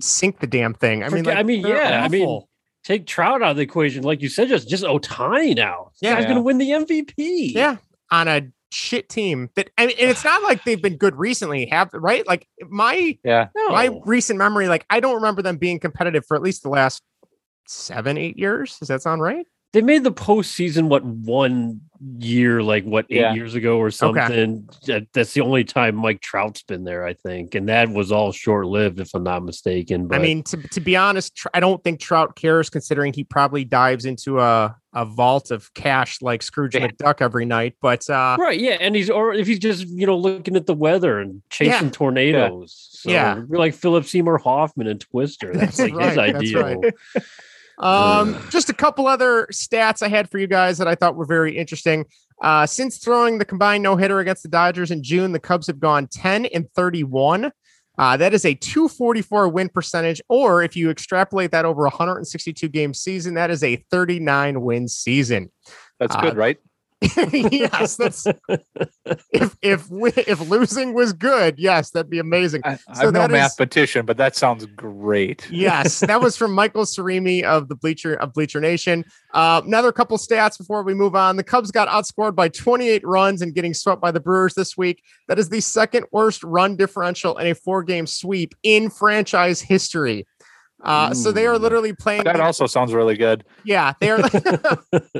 sink the damn thing. I mean, Forget- like, I mean, they're yeah, I mean, awful. Take Trout out of the equation, like you said, just just Ohtani now. This Yeah. guy's gonna win the MVP. yeah, on a shit team that I mean, and it's not like they've been good recently, have right? Like my Yeah. no. my recent memory, like I don't remember them being competitive for at least the last seven, eight years. Does that sound right? They made the postseason what one year, like what eight Yeah. years ago or something. That- That's the only time Mike Trout's been there, I think, and that was all short lived, if I'm not mistaken. But I mean, to, to be honest, I don't think Trout cares, considering he probably dives into a, a vault of cash like Scrooge Yeah. McDuck every night. But uh, right, yeah, and he's or if he's just you know looking at the weather and chasing tornadoes. So Yeah. like Philip Seymour Hoffman and Twister. That's, That's like his right, that's ideal. <laughs> Um, just a couple other stats I had for you guys that I thought were very interesting. Uh, since throwing the combined no hitter against the Dodgers in June, the Cubs have gone 10 and 31. Uh, that is a 244 win percentage, or if you extrapolate that over a 162 game season, that is a 39 win season. That's Uh, good, right? <laughs> yes, that's if if we- if losing was good, yes, that'd be amazing. I, So I'm no is- mathematician, but that sounds great. Yes, that was from Michael Cerami of the Bleacher of Bleacher Nation. Uh, another couple stats before we move on. The Cubs got outscored by 28 runs and getting swept by the Brewers this week. That is the second worst run differential in a four-game sweep in franchise history. Uh, so they are literally playing. That also sounds really good. yeah, they are. <laughs> <laughs>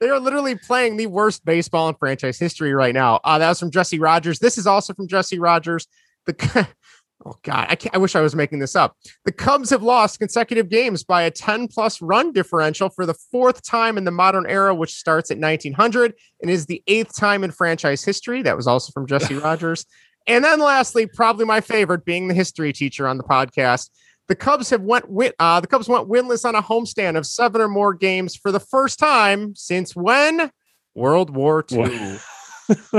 they are literally playing the worst baseball in franchise history right now. Uh, that was from Jesse Rogers. This is also from Jesse Rogers. The <laughs> oh god, I can't, I wish I was making this up. The Cubs have lost consecutive games by a 10 plus run differential for the fourth time in the modern era, which starts at 1900 and is the eighth time in franchise history. That was also from Jesse <laughs> Rogers. And then lastly, probably my favorite, being the history teacher on the podcast. The Cubs have went win, uh, the Cubs went winless on a homestand of seven or more games for the first time since when? World War <laughs> II.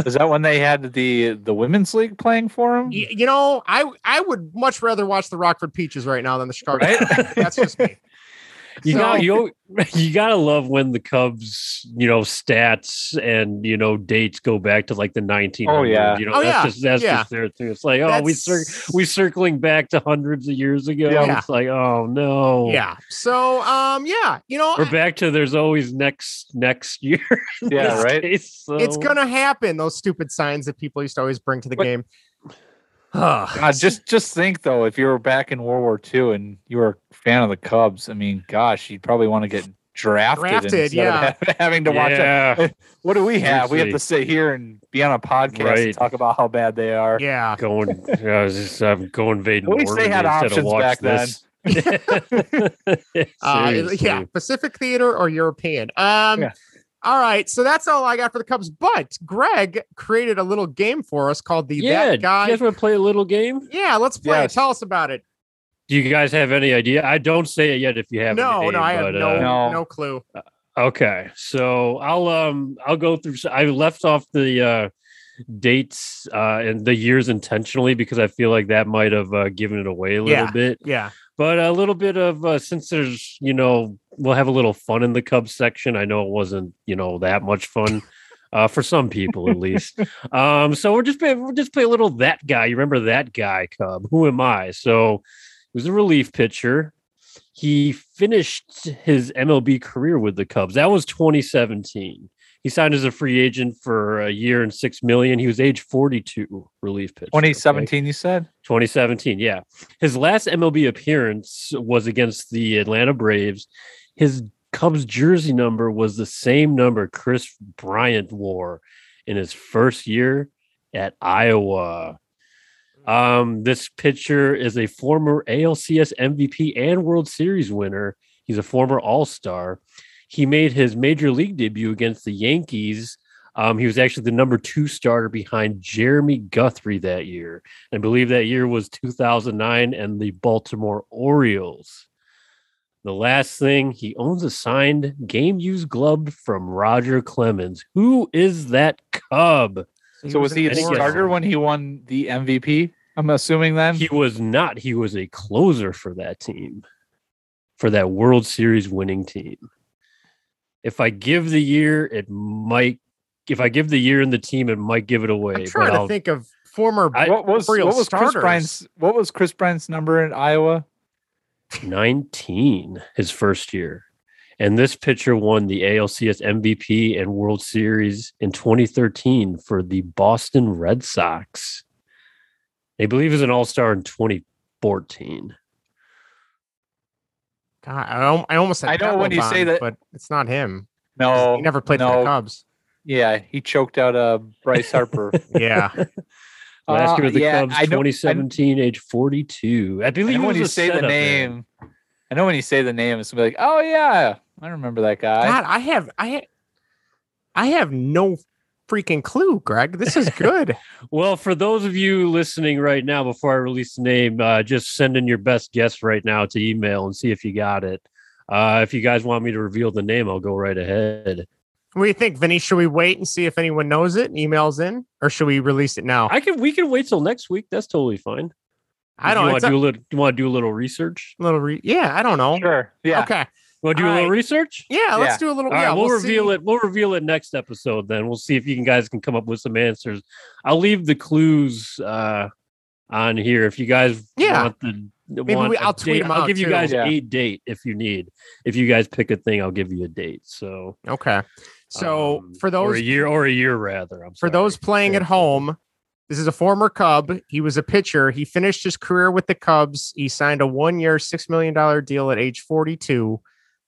Is that when they had the the women's league playing for them? Y- you know, I I would much rather watch the Rockford Peaches right now than the Chicago. Right? That's just me. <laughs> You So- got you <laughs> you gotta love when the Cubs, you know, stats and you know dates go back to like the 1900s. Oh, yeah. you know, Oh, that's yeah. just that's Yeah. just their thing. It's like, oh, we cir- we circling back to hundreds of years ago. Yeah. It's like, oh no, Yeah. So um yeah, you know, we're back to there's always next next year. <laughs> Yeah, right. case, so- it's gonna happen. Those stupid signs that people used to always bring to the But- game. God, just just think though, if you were back in World War II and you were a fan of the Cubs, I mean, gosh, you'd probably want to get drafted, Drafted, yeah. ha- <laughs> having to watch. it. yeah, <laughs> What do we have? We have to sit here and be on a podcast Right. and talk about how bad they are. yeah. going. I was just I'm going invading. At least they had Normandy instead of options watch back then. <laughs> Uh, yeah, Pacific Theater or European. Um, Yeah. All right, so that's all I got for the Cubs. But Greg created a little game for us called the Yeah, That Guy. you guys want to play a little game? yeah, let's play. it. Tell us about it. Do you guys have any idea? I don't say it yet if you have. a No, name, no, I have no uh, No. no clue. Okay, so I'll um I'll go through. I left off the uh dates uh and the years intentionally because I feel like that might have uh, given it away a little Yeah. bit. Yeah. But a little bit of uh, since there's you know we'll have a little fun in the Cubs section. I know it wasn't you know that much fun. Uh, for some people at least. <laughs> Um, so we're just play, we'll just play a little that guy. You remember that guy, Cub? Who am I? So he was a relief pitcher. He finished his MLB career with the Cubs. That was 2017. He signed as a free agent for a year and six million. He was age 42, relief pitcher. okay? 2017, you said? 2017, yeah. His last MLB appearance was against the Atlanta Braves. His Cubs jersey number was the same number Kris Bryant wore in his first year at Iowa. Um, this pitcher is a former ALCS MVP and World Series winner. He's a former All Star. He made his major league debut against the Yankees. Um, he was actually the number two starter behind Jeremy Guthrie that year. I believe that year was 2009 and the Baltimore Orioles. The last thing, he owns a signed game used glove from Roger Clemens. Who is that Cub? So was he a starter when he won the MVP? I'm assuming then. He was not. He was a closer for that team, for that World Series winning team. If I give the year, it might. If I give the year and the team, it might give it away. I'm but trying to I'll- think of former. I- what was what was Kris. Bryant's what was Kris Bryant's number in Iowa? 19 his first year. And this pitcher won the ALCS MVP and World Series in 2013 for the Boston Red Sox. I believe he was an all star in 2014. God, I, al- I almost. Said I know when you say that- but it's not him. No, he never played for the Cubs. Yeah, he choked out uh Bryce Harper. <laughs> Yeah, Last year with the Uh, yeah, Cubs, I know- I- 2017, age 42. I I believe know he when you say the setup man. name. I know when you say the name, it's gonna be like, oh yeah, I remember that guy. God, I have, I, ha- I have no freaking clue, Greg. This is good. <laughs> <laughs> Well, for those of you listening right now, before I release the name, uh, just send in your best guess right now to email and see if you got it. Uh, if you guys want me to reveal the name, I'll go right ahead. What do you think, Vinny? Should we wait and see if anyone knows it and emails in, or should we release it now? I can. We can wait till next week. That's totally fine. I don't. You want to do a little? You want to do a little research? A little. Re- yeah, I don't know. Sure. Yeah. Okay. Want to do a little right. research? Yeah, let's Yeah. do a little. All right, yeah, we'll, we'll reveal see. it. We'll reveal it next episode. Then we'll see if you can guys can come up with some answers. I'll leave the clues uh, on here if you guys Yeah. want the. Maybe want we- a I'll tweet date. 'em I'll out, give you guys Yeah. a date if you need. If you guys pick a thing, I'll give you a date. So, Okay. So um, for or those a year or a year rather. I'm for sorry. those playing at home, this is a former Cub. He was a pitcher. He finished his career with the Cubs. He signed a one-year, six million dollar deal at age 42.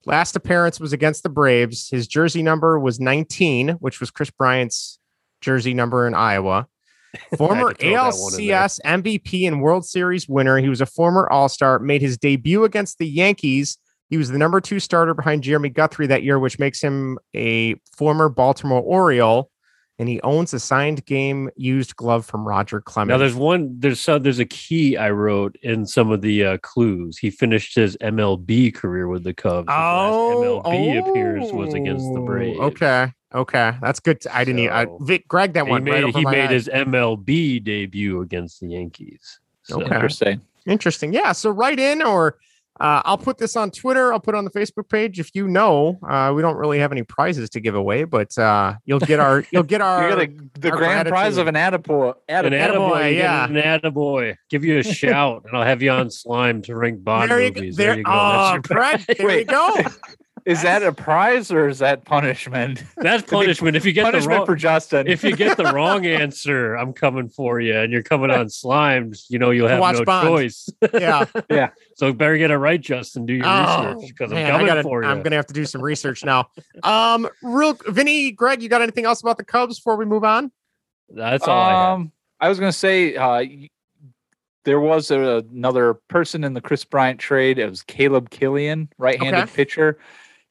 Last appearance was against the Braves. His jersey number was 19, which was Kris Bryant's jersey number in Iowa. <laughs> Former to throw that one in there. ALCS MVP and World Series winner. He was a former All Star. Made his debut against the Yankees. He was the number two starter behind Jeremy Guthrie that year, which makes him a former Baltimore Oriole. And he owns a signed game used glove from Roger Clemens. Now there's one there's some there's a key I wrote in some of the uh, clues. He finished his MLB career with the Cubs. His last oh, MLB appearance was against the oh, Braves. Okay, okay, that's good. I didn't. even I, Vic, Greg, that He one right made over he my made his MLB debut against the Yankees. So, Okay. Interesting. Interesting. Yeah. So write in or uh, I'll put this on Twitter. I'll put it on the Facebook page. If you know, uh, we don't really have any prizes to give away, but uh, you'll get our <laughs> you'll get our You're gonna, the our grand prize of an attaboy. An attaboy. attaboy, attaboy, yeah. An attaboy. Give you a <laughs> shout, and I'll have you on slime to rank Bond there you, go- movies. there, There, you go. Oh, That's, your, Greg, there you go. <laughs> Is that a prize or is that punishment? <laughs> that's punishment. If you get the wrong, for Justin. if you get the <laughs> wrong answer, I'm coming for you, and you're coming on slimes. You know you'll have Watch no Bond. choice. <laughs> Yeah. Yeah. So better get it right, Justin. Do your Oh, research because I'm coming gotta, for you. I'm gonna have to do some research now. Um, real Vinny, Greg, you got anything else about the Cubs before we move on? That's all I um, I was gonna say uh, there was a, another person in the Kris Bryant trade. It was Caleb Killian, right-handed Okay. pitcher.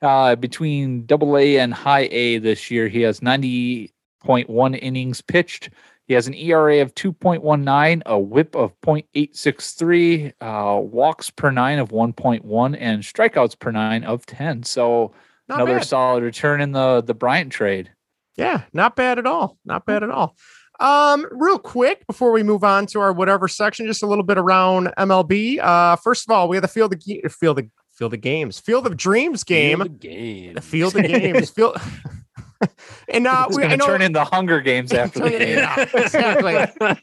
Uh, between Double A and High A this year, he has ninety point one innings pitched. He has an ERA of 2.19, a whip of 0.863, uh, walks per nine of 1.1, and strikeouts per nine of 10. So Not another bad. solid return in the the Bryant trade. Yeah, not bad at all. Not bad at all. Um, real quick before we move on to our whatever section, just a little bit around MLB. Uh, first of all, we have the field of Ge- field of field of games, field of dreams game, Field of game. the field of games, <laughs> field. <laughs> and uh, It's we, going I to know turn into Hunger Games <laughs> after the game. Yeah, exactly.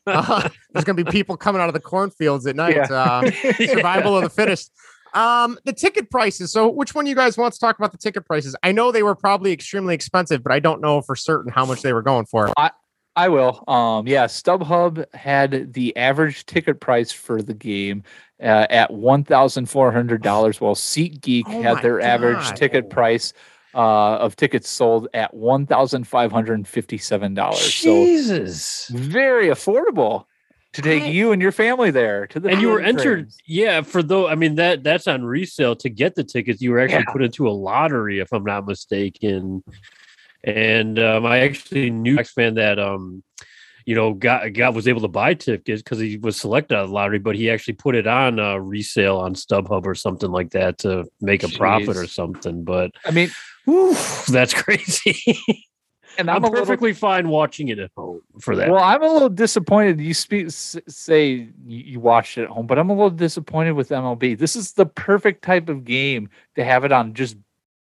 uh, there's gonna be people coming out of the cornfields at night. Yeah. Uh, survival of the fittest. Um, the ticket prices. So, which one of you guys wants to talk about the ticket prices? I know they were probably extremely expensive, but I don't know for certain how much they were going for. I will. Um, yeah, StubHub had the average ticket price for the game uh, at one thousand four hundred dollars, while SeatGeek Oh had my their average ticket price uh, of tickets sold at one thousand five hundred and fifty-seven dollars. So Jesus. very affordable to take I- you and your family there to the. and you were Field of entered yeah for though i mean that that's on resale to get the tickets you were actually Yeah. put into a lottery if i'm not mistaken and um, i actually knew a fan that um you know got got was able to buy tickets because he was selected out of the lottery but he actually put it on uh, resale on stubhub or something like that to make a profit or something but I mean, whew, that's <laughs> crazy and i'm, I'm, a little perfectly fine watching it at home for that Well, I'm a little disappointed. You speak say you, watched it at home, but I'm a little disappointed with MLB. This is the perfect type of game to have it on just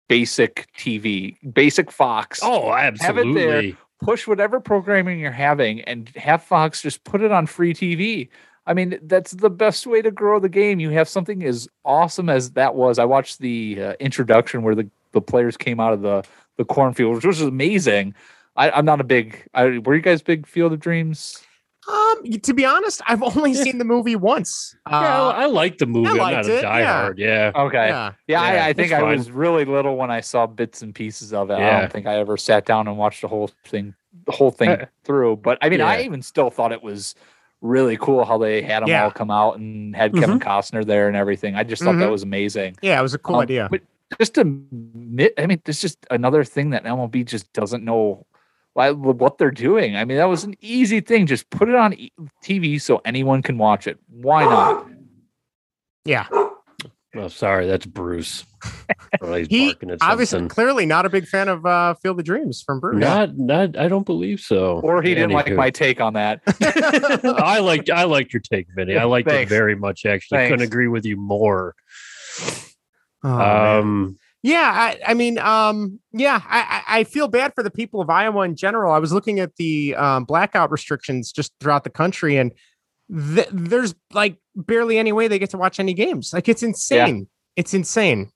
basic TV, basic Fox. oh Have it there. Push whatever programming you're having and have Fox just put it on free TV. I mean, that's the best way to grow the game. You have something as awesome as that was. I watched the uh, introduction where the, the players came out of the, the cornfield, which was amazing. I, I'm not a big. I, were you guys big Field of Dreams? Um, to be honest, I've only Yeah. seen the movie once. yeah, Uh, I, I like the movie. I'm not a it, yeah. diehard. Yeah. Okay. yeah. Yeah, Yeah, I, I think it's I was really little when I saw bits and pieces of it. I don't think I ever sat down and watched the whole thing, the whole thing Uh, through. But I mean, I even still thought it was really cool how they had them Yeah. all come out and had Kevin Costner there and everything. I just thought that was amazing. Yeah, it was a cool Um, idea. But just to admit, I mean, there's just another thing that MLB just doesn't know why- what they're doing. I mean, that was an easy thing. Just put it on TV so anyone can watch it. Why not? Yeah, Oh, sorry, that's Bruce. <laughs> He's he barking at obviously something. clearly not a big fan of uh, Field of Dreams from Bruce. Not, not. I don't believe so. Or he didn't like my take on that. <laughs> I liked. I liked your take, Vinny. I liked it very much. Actually, couldn't agree with you more. Oh, man. Yeah, I, I mean, um, yeah, I, I feel bad for the people of Iowa in general. I was looking at the um, blackout restrictions just throughout the country, and th- there's like barely any way they get to watch any games. Like it's insane. It's insane.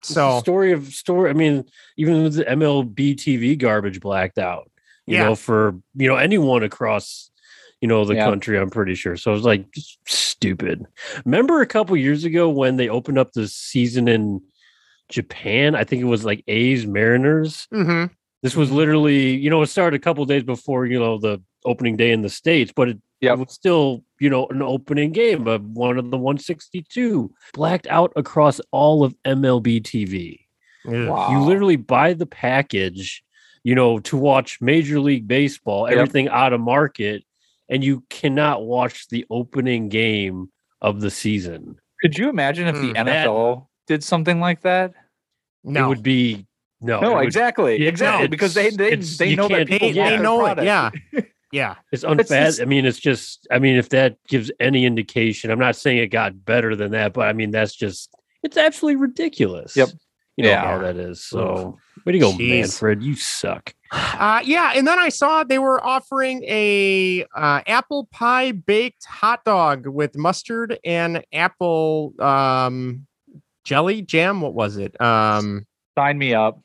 It's So story of story. I mean, even with the MLB TV garbage blacked out, you Yeah. know, for you know anyone across you know the Yeah. country. I'm pretty sure. So it was like stupid. Remember a couple years ago when they opened up the season in Japan? I think it was like A's Mariners. mhm. This was literally, you know, it started a couple days before you know the opening day in the states, but it, Yep. it was still you know an opening game of one of the 162 blacked out across all of MLB TV. Ugh. Wow. You literally buy the package, you know, to watch Major League Baseball, Yep. everything out of market, and you cannot watch the opening game of the season. Could you imagine if the Mm, that- NFL did something like that? no, It would be no, No, it would- exactly, Yeah, exactly, because they they, they know that people they, want they know product. it. Yeah, <laughs> yeah. It's It's unfat. just- I mean, it's just. I mean, if that gives any indication, I'm not saying it got better than that, but I mean, that's just. It's absolutely ridiculous. Yep. You know Yeah. how that is. So, way to go, Jeez. Manfred. You suck. Uh, yeah, and then I saw they were offering a uh, apple pie baked hot dog with mustard and apple um, jelly jam. What was it? Um, Sign me up.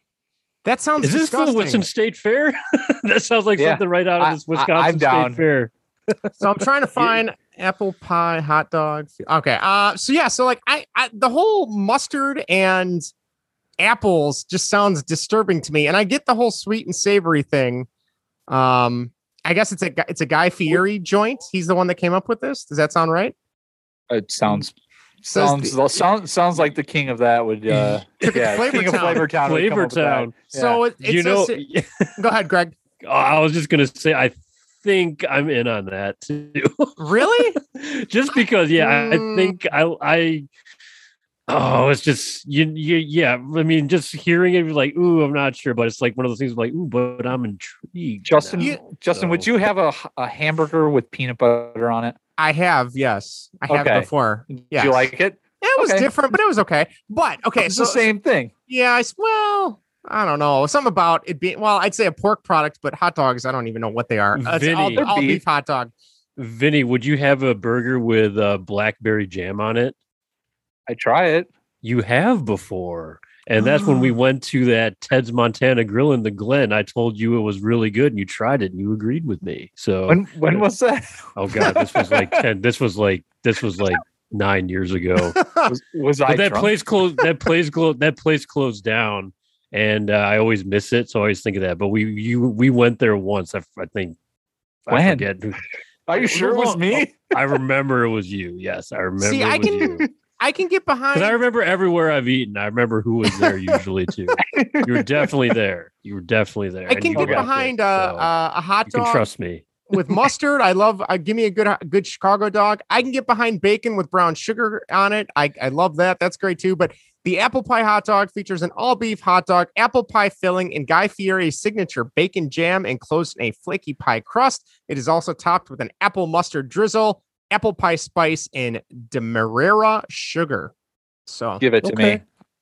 that sounds Is this disgusting. the Wisconsin State Fair? <laughs> that sounds like Yeah. something right out of this Wisconsin I'm State down. Fair. so I'm trying to <laughs> find apple pie hot dog. Okay. Uh, so yeah, so like I, I the whole mustard and apples just sounds disturbing to me, and I get the whole sweet and savory thing. Um, I guess it's a Gu- it's a Guy Fieri joint. He's the one that came up with this. Does that sound right? It sounds Says sounds the- well, sounds sounds like the king of that would uh Took it to yeah, king of Flavortown. Flavor Town. Flavor Town. So it, it you know, says it- go ahead, Greg. <laughs> I was just gonna say, I think I'm in on that too. Really? <laughs> just because, yeah, I, I Mm. think I, I, oh, it's just you, you, yeah. I mean, just hearing it, like, ooh, I'm not sure, but it's like one of those things, like, ooh, but I'm intrigued. Justin, now. You- Justin, would you have a, a hamburger with peanut butter on it? I have, yes, I have Okay. before. Do you like it? It was Okay. different, but it was okay. But okay, it's so the same thing. Yeah, I s- well, I don't know. Something about it being well, I'd say a pork product, but hot dogs, I don't even know what they are. Uh, it's all, all beef beef. hot dog. Vinny, would you have a burger with uh, blackberry jam on it? I try it. You have before. And that's when we <gasps> went to that Ted's Montana Grill in the Glen. I told you it was really good and you tried it and you agreed with me. So When when was that? oh god, this was like 10 this was like this was like 9 years ago. <laughs> Was, was I that drunk? place closed that place closed that place closed down and uh, I always miss it so I always think of that. But we you we went there once I, I think I forget. Are you sure it was me? I remember it was you. Yes, I remember See, it I can you. I can get behind. I remember everywhere I've eaten. I remember who was there usually too. <laughs> you were definitely there. You were definitely there. I can get liked it, behind uh, so uh, a hot dog trust me. with <laughs> mustard. I love. Uh, give me a good good Chicago dog. I can get behind bacon with brown sugar on it. I I love that. That's great too. But the apple pie hot dog features an all beef hot dog, apple pie filling, and Guy Fieri's signature bacon jam enclosed in a flaky pie crust. It is also topped with an apple mustard drizzle, apple pie spice, and demerara sugar. So Give it to Okay. me.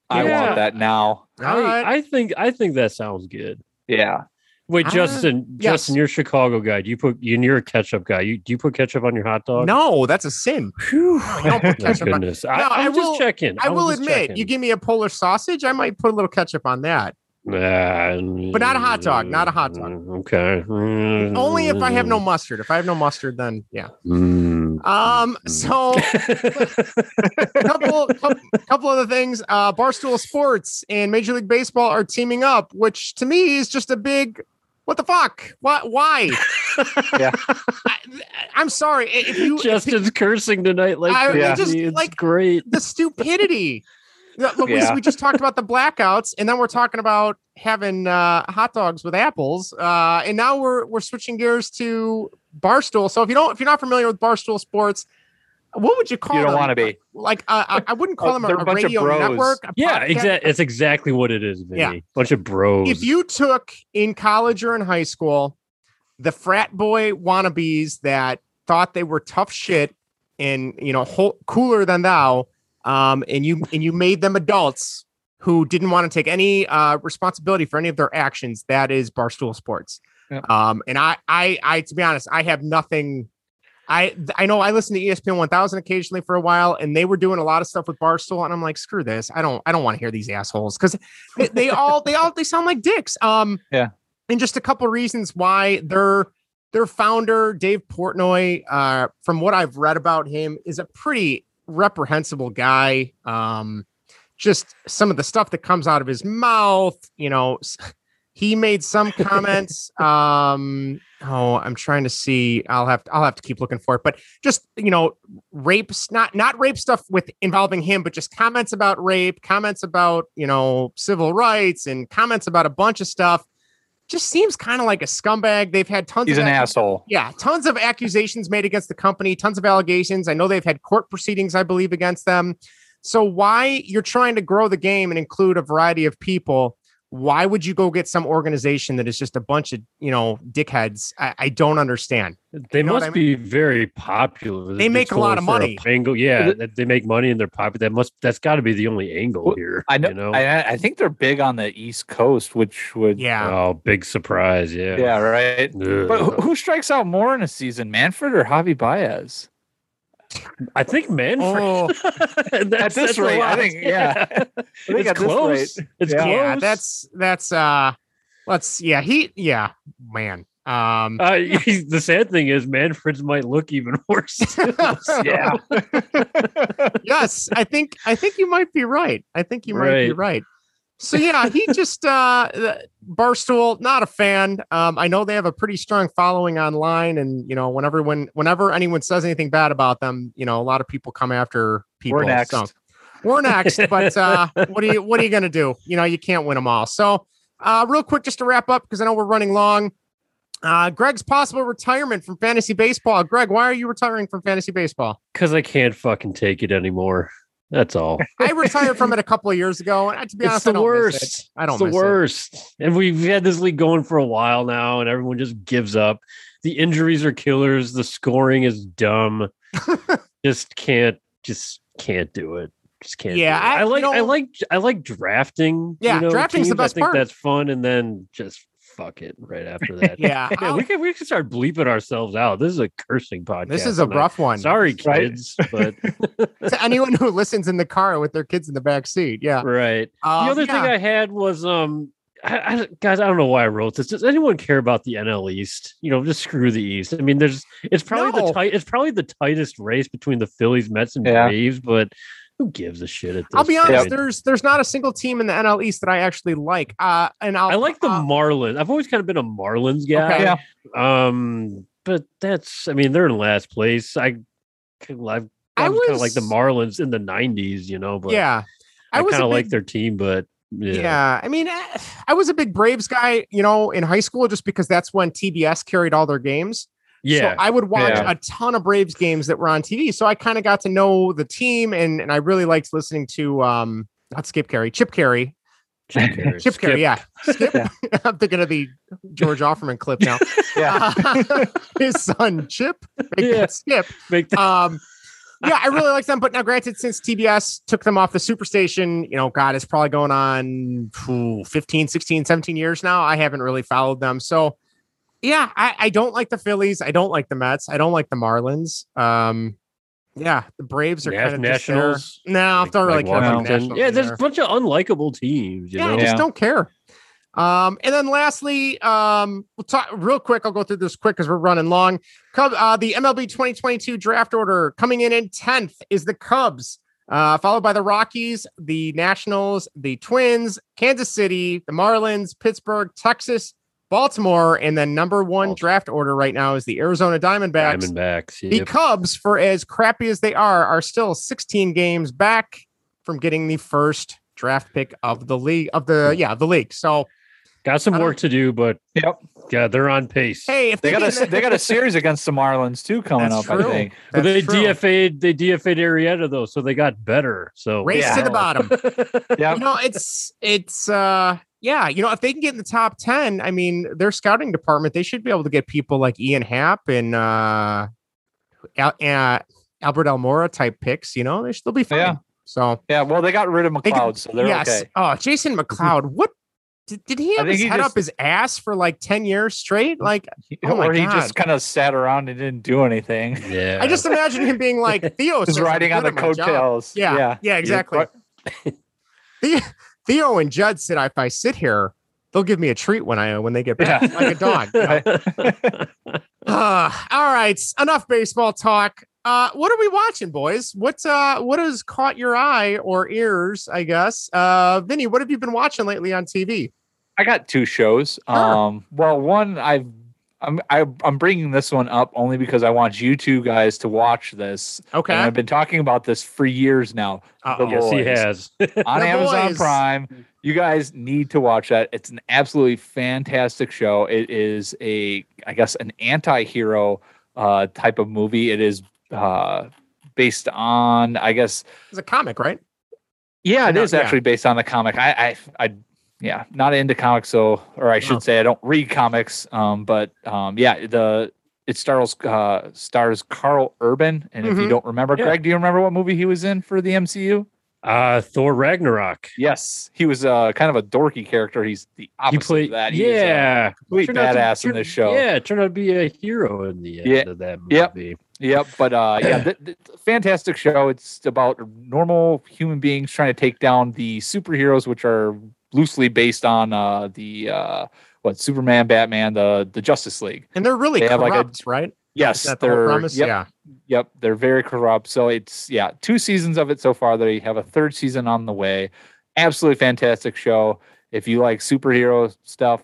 I Yeah. want that now. I. I think I think that sounds good. Yeah. Wait, Justin, yes. Justin, you're a Chicago guy. Do you put and you're a ketchup guy. You do you put ketchup on your hot dog? no, that's a sin. Whew. you don't put <laughs> ketchup on- I, No, I I'm will- just checking. I was will admit, you give me a Polish sausage, I might put a little ketchup on that. Nah, But not a hot dog, not a hot dog. mm, Okay. Only if I have Mm. no mustard. If I have no mustard, then yeah. Mm. Um. So a <laughs> couple couple, couple other things. Uh, Barstool Sports and Major League Baseball are teaming up, which to me is just a big. What the fuck? What? Why? <laughs> Yeah. I, I'm sorry. If you if Justin's cursing tonight like I- Yeah. just, it's like- great. the stupidity. No, look, we- Yeah. we, just talked about the blackouts, and then we're talking about having uh, hot dogs with apples, uh, and now we're we're switching gears to Barstool. So if you don't, if you're not familiar with Barstool Sports, what would you call You don't want to be. Like uh, I, I wouldn't call Oh, them a, a a bunch of radio bros. network. a Yeah, exactly. It's exactly what it is, Vinny. Yeah. Bunch of bros. If you took in college or in high school the frat boy wannabes that thought they were tough shit and you know ho- cooler than thou, um, and you and you made them adults, who didn't want to take any uh, responsibility for any of their actions. That is Barstool Sports. Yep. Um, and I, I, I, to be honest, I have nothing. I, I know I listened to ESPN 1000 occasionally for a while, and they were doing a lot of stuff with Barstool, and I'm like, screw this. I don't, I don't want to hear these assholes because they, they <laughs> all, they all, they sound like dicks. Um, Yeah. And just a couple reasons why their their founder Dave Portnoy, uh, from what I've read about him, is a pretty reprehensible guy. Um, just some of the stuff that comes out of his mouth, you know, he made some comments. <laughs> um, oh, I'm trying to see. I'll have to, I'll have to keep looking for it, but just you know, rapes, not not rape stuff with involving him, but just comments about rape, comments about you know civil rights, and comments about a bunch of stuff. Just seems kind of like a scumbag. They've had tons. He's of an asshole. yeah, tons of accusations made against the company, tons of allegations. I know they've had court proceedings, I believe, against them. So why you're trying to grow the game and include a variety of people? Why would you go get some organization that is just a bunch of you know dickheads? I, I don't understand. They know must I be very popular. They make a lot of money. Angle, yeah, they make money and they're popular. That must that's got to be the only angle here. I know. You know? I, I think they're big on the East Coast, which would. Yeah, oh, big surprise! Yeah. Yeah. Right. Ugh. But who, who strikes out more in a season, Manfred or Javi Baez? I think Manfred. Oh, <laughs> That's- At this rate, I think, <laughs> yeah. I think it's close. It's yeah. close. yeah. That's that's uh, let's yeah he yeah man um. Uh, <laughs> the sad thing is, Manfred's might look even worse. Yeah. yes, I think I think you might be right. I think you might be Right. So yeah, he <laughs> just uh Barstool, not a fan. Um, I know they have a pretty strong following online, and you know, whenever when whenever anyone says anything bad about them, you know, a lot of people come after people. We're next. So we're next, but <laughs> uh, what are you what are you gonna do? You know, you can't win them all. So uh, real quick, just to wrap up because I know we're running long. Uh, Greg's possible retirement from fantasy baseball. Greg, why are you retiring from fantasy baseball? Because I can't fucking take it anymore. That's all. <laughs> I retired from it a couple of years ago, and to be honest, it's I the don't miss worst. it. I don't it's the miss it. worst. And we've had this league going for a while now, and everyone just gives up. The injuries are killers. The scoring is dumb. <laughs> just can't. Just can't do it. Just can't. Yeah. I- I, like. you I like. I like drafting. Yeah, you know, drafting's the teams. best I think part. that's fun, and then just fuck it right after <laughs> that. Yeah, Yeah, we can we can start bleeping ourselves out. This is a cursing podcast. this is a and I- rough one. Sorry, Right. kids, but <laughs> to anyone who listens in the car with their kids in the back seat. Yeah. right. Um, the other yeah. thing I had was um I, I, guys, I don't know why I wrote this. Does anyone care about the NL East? You know, just screw the East. I mean, there's it's probably No. the tight it's probably the tightest race between the Phillies, Mets, and Yeah. Braves, but who gives a shit at this I'll be honest. point? There's there's not a single team in the NL East that I actually like. Uh, and I'll, I like the uh, Marlins. I've always kind of been a Marlins guy. Okay. Yeah. Um, but that's I mean, they're in last place. I I've I I was kind of like the Marlins in the '90s, you know. But yeah. I, was a kind of like their team, but yeah, Yeah. I mean, eh, I was a big Braves guy, you know, in high school, just because that's when TBS carried all their games. Yeah. So I would watch Yeah. a ton of Braves games that were on TV. So I kind of got to know the team and, and I really liked listening to um not Skip Caray, Chip Caray. Chip Caray. <laughs> Chip Caray, yeah. Skip. Yeah. <laughs> I'm thinking of the George Offerman clip now. <laughs> Yeah. Uh, his son Chip, make Yeah. that Skip. Make that- Um yeah, I really like them. But now, granted, since TBS took them off the superstation, you know, God, it's probably going on phew, 15, 16, 17 years now. I haven't really followed them. So, yeah, I, I don't like the Phillies. I don't like the Mets. I don't like the Marlins. Um, yeah, the Braves are Nas- kind of Nationals. Just there. No, like- don't really like care about the Nationals Yeah, there's either. a bunch of unlikable teams. You yeah, I just Yeah. don't care. Um, and then lastly, um, we'll talk real quick. I'll go through this quick because we're running long. Cub, uh, the MLB 2022 draft order coming in in 10th is the Cubs, uh, followed by the Rockies, the Nationals, the Twins, Kansas City, the Marlins, Pittsburgh, Texas, Baltimore, and then number one Baltimore. draft order right now is the Arizona Diamondbacks. Diamondbacks. The Cubs, for as crappy as they are, are still 16 games back from getting the first draft pick of the league of the yeah the league. So Got some work to do, but Yep. yeah, they're on pace. hey, if They got a they got a series against the Marlins too coming That's up. true. I think. but they true. DFA'd they DFA'd Arrieta though, so they got better. So race Yeah. to the bottom. Yeah. <laughs> You know, it's it's uh yeah, you know, if they can get in the top 10, I mean, their scouting department, they should be able to get people like Ian Happ and uh, Al- uh Albert Almora type picks, you know, they should, they'll be fine. Yeah. So Yeah, well, they got rid of They McLeod, so they're yes. okay. Oh, Jason <laughs> McLeod. What did, did he I have his he head just- up his ass for like 10 years straight? Like <laughs> Oh my or he God. just kind of sat around and didn't do anything. Yeah. I just imagine him being like Theo <laughs> Just says I'm riding on the at my job." coattails. Yeah, yeah, yeah, exactly. The- Theo and Jed said if I sit here, they'll give me a treat when I when they get back, Yeah. like a dog. you know? Uh, <laughs> all right, enough baseball talk. Uh, what are we watching, boys? What uh, what has caught your eye or ears? I guess. Uh, Vinny, what have you been watching lately on TV? I got two shows. Sure. Um, well, one I've I'm I, I'm bringing this one up only because I want you two guys to watch this. Okay. And I've been talking about this for years now. Uh-oh. Yes, he has. <laughs> on The Amazon Boys. Prime. You guys need to watch that. It's an absolutely fantastic show. It is a, I guess, an anti-hero uh, type of movie. It is uh, based on, I guess, It's a comic, right? yeah, it No, is yeah. actually based on the comic. I, I, I, yeah, not into comics, so, or I should No. say, I don't read comics. Um, but um, yeah, the it stars uh, stars Karl Urban, and if you Mhm. don't remember, Yeah. Greg, do you remember what movie he was in for the MCU? Uh, Thor Ragnarok. Yes, he was uh, kind of a dorky character. He's the He opposite played. of that. He uh, yeah. complete out to- badass in this show. Yeah, turned out to be a hero in the end Yeah. of that Yep. movie. Yep, but uh, yeah, <coughs> th- th- fantastic show. It's about normal human beings trying to take down the superheroes, which are loosely based on uh, the uh, what Superman, Batman, the the Justice League. And they're really They have, like, a- corrupt, right? Yes, the they're yep, Yeah. Yep, they're very corrupt. So it's yeah, two seasons of it so far. They have a third season on the way. Absolutely fantastic show. If you like superhero stuff,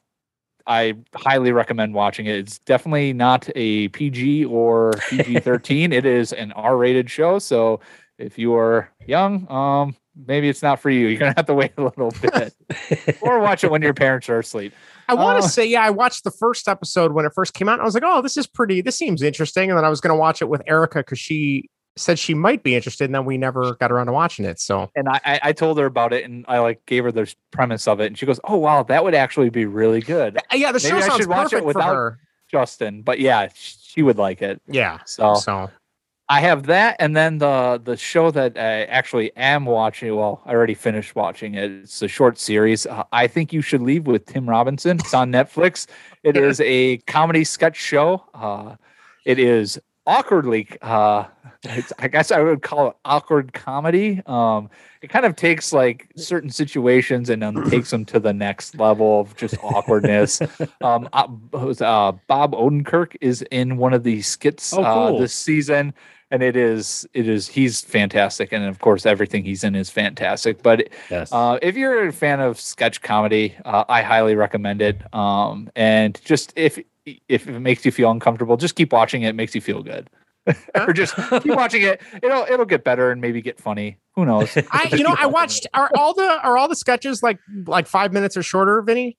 I highly recommend watching it. It's definitely not a PG or PG thirteen. <laughs> it is an R rated show. So if you are young, um, maybe it's not for you. You're gonna have to wait a little <laughs> bit, or watch it when your parents are asleep. I want to Uh, say, yeah, I watched the first episode when it first came out. And I was like, oh, this is pretty, this seems interesting. And then I was going to watch it with Erica because she said she might be interested. And then we never got around to watching it. So, and I, I I told her about it, and I like gave her the premise of it, and she goes, "Oh wow, that would actually be really good." Uh, yeah, the Maybe show I sounds should watch it perfect for without- her. Justin, but yeah, she would like it. Yeah. So So, I have that, and then the the show that I actually am watching. Well, I already finished watching it. It's a short series. Uh, I think you should leave with Tim Robinson. It's on Netflix. It is a comedy sketch show. Uh, it is awkwardly. Uh, it's, I guess I would call it awkward comedy. Um, it kind of takes like certain situations and then takes them to the next level of just awkwardness. <laughs> um, uh, uh, Bob Odenkirk is in one of the skits Oh, uh, this season, and it is it is he's fantastic, and of course everything he's in is fantastic. But Yes. uh, if you're a fan of sketch comedy, uh, I highly recommend it. Um, and just if if it makes you feel uncomfortable, just keep watching it. it makes you feel good. <laughs> or just keep watching it. It'll it'll get better and maybe get funny. Who knows? <laughs> I, you know, I watched, are all the, are all the sketches like, like five minutes or shorter, Vinny?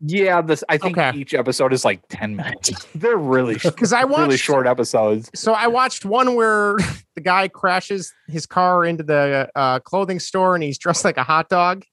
Yeah, this I think Okay. each episode is like ten minutes. <laughs> They're really Because I watched, really short episodes. so I watched one where the guy crashes his car into the uh, clothing store and he's dressed like a hot dog.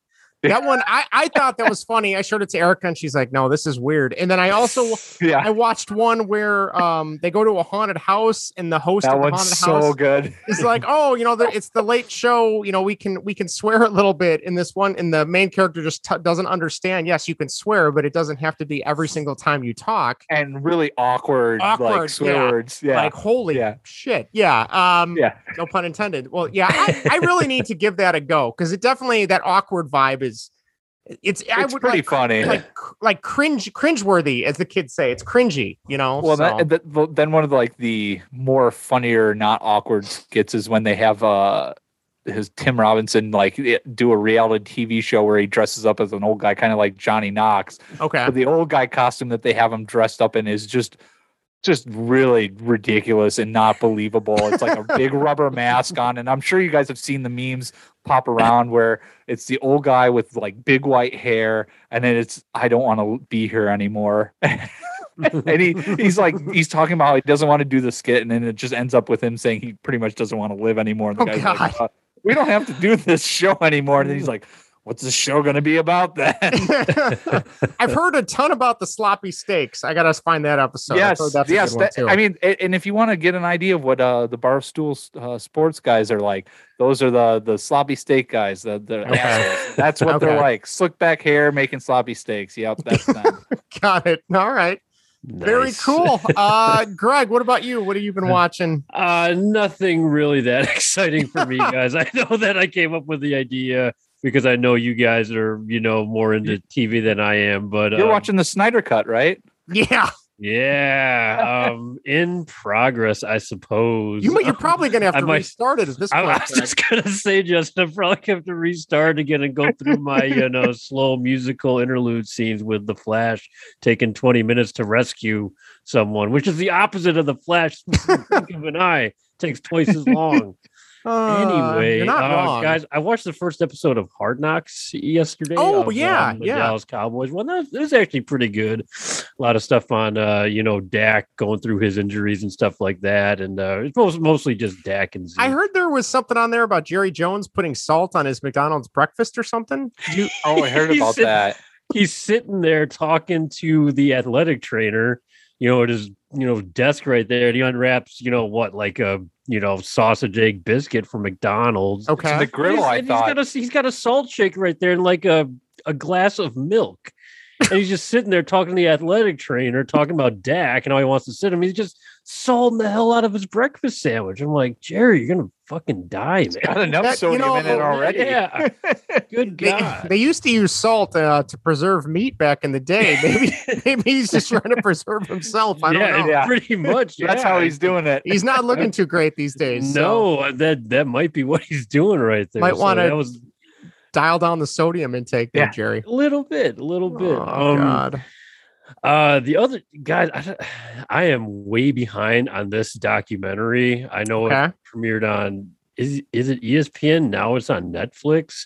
That one, I, I thought that was funny. I showed it to Erica and she's like, no, this is weird. And then I also, <laughs> Yeah, I watched one where um they go to a haunted house and the host that of the one's haunted so house good. is like, oh, you know, the, it's the late show. You know, we can we can swear a little bit in this one, and the main character just t- doesn't understand. Yes, you can swear, but it doesn't have to be every single time you talk. And really awkward, Awkward, like swear yeah. words. Yeah, Like, holy Yeah. shit, yeah. Um, yeah. no pun intended. Well, yeah, I, I really need to give that a go because it definitely that awkward vibe is. It's, I would pretty like, funny. like like cringe cringeworthy as the kids say. It's cringy, you know. Well, so. that, that, then one of the like the more funnier, not awkward skits is when they have uh his Tim Robinson like do a reality TV show where he dresses up as an old guy, kind of like Johnny Knox. okay. But the old guy costume that they have him dressed up in is just just really ridiculous and not believable. It's like a big rubber mask on, and I'm sure you guys have seen the memes pop around where it's the old guy with like big white hair, and then it's I don't want to be here anymore. <laughs> and he he's like he's talking about how he doesn't want to do the skit, and then it just ends up with him saying he pretty much doesn't want to live anymore. And the Oh, guy's like, God. "Uh, "We don't have to do this show anymore." And then he's like, what's the show going to be about then? <laughs> I've heard a ton about the sloppy steaks. I gotta find that episode. I've yes, that's yes. that- I mean, and if you want to get an idea of what uh, the barstool uh, sports guys are like, those are the the sloppy steak guys. The, the Okay. That's what they're like. Slick back hair, making sloppy steaks. Yep, that's them. <laughs> got it. All right, very cool. <laughs> Uh, Greg, what about you? What have you been watching? Uh, nothing really that exciting for me, guys. I know that I came up with the idea because I know you guys are, you know, more into TV than I am. But You're uh, watching the Snyder Cut, right? Yeah, yeah, <laughs> um, in progress, I suppose. you, you're <laughs> probably gonna have to might- restart it at this <laughs> I, point. I was just gonna say, Justin, I probably have to restart again and go through my, you know, slow musical interlude scenes with the Flash taking 20 minutes to rescue someone, which is the opposite of the Flash. Think of an eye takes twice as long. Uh, anyway, you're not uh, wrong. guys, I watched the first episode of Hard Knocks yesterday. Oh, of, yeah, um, the yeah. Dallas Cowboys. Well, that, that was actually pretty good. A lot of stuff on, uh, you know, Dak going through his injuries and stuff like that, and uh, it's most, mostly just Dak and Zeke. I heard there was something on there about Jerry Jones putting salt on his McDonald's breakfast or something. You- Oh, I heard <laughs> about said- that. he's sitting there talking to the athletic trainer, you know, at his you know desk right there, and he unwraps, you know, what like a you know sausage egg biscuit from McDonald's. okay. The griddle, He's- I thought. he's got a he's got a salt shaker right there and like a a glass of milk. And he's just sitting there talking to the athletic trainer, talking about Dak and how he wants to sit him. He's just salting the hell out of his breakfast sandwich. I'm like, Jerry, you're gonna fucking die, man. got enough That- you sodium in it already. Yeah. Good <laughs> God. they used to use salt uh, to preserve meat back in the day. Maybe <laughs> maybe he's just trying to preserve himself. I don't yeah, know. Yeah. pretty much. That's how he's doing it. He's not looking too great these days. so No, that that might be what he's doing right there. Might So wanna- was dial down the sodium intake there, Jerry. a little bit, a little bit. Oh um, God. Uh, the other guys, I, <sighs> I am way behind on this documentary. I know it premiered on is is it ESPN now? It's on Netflix.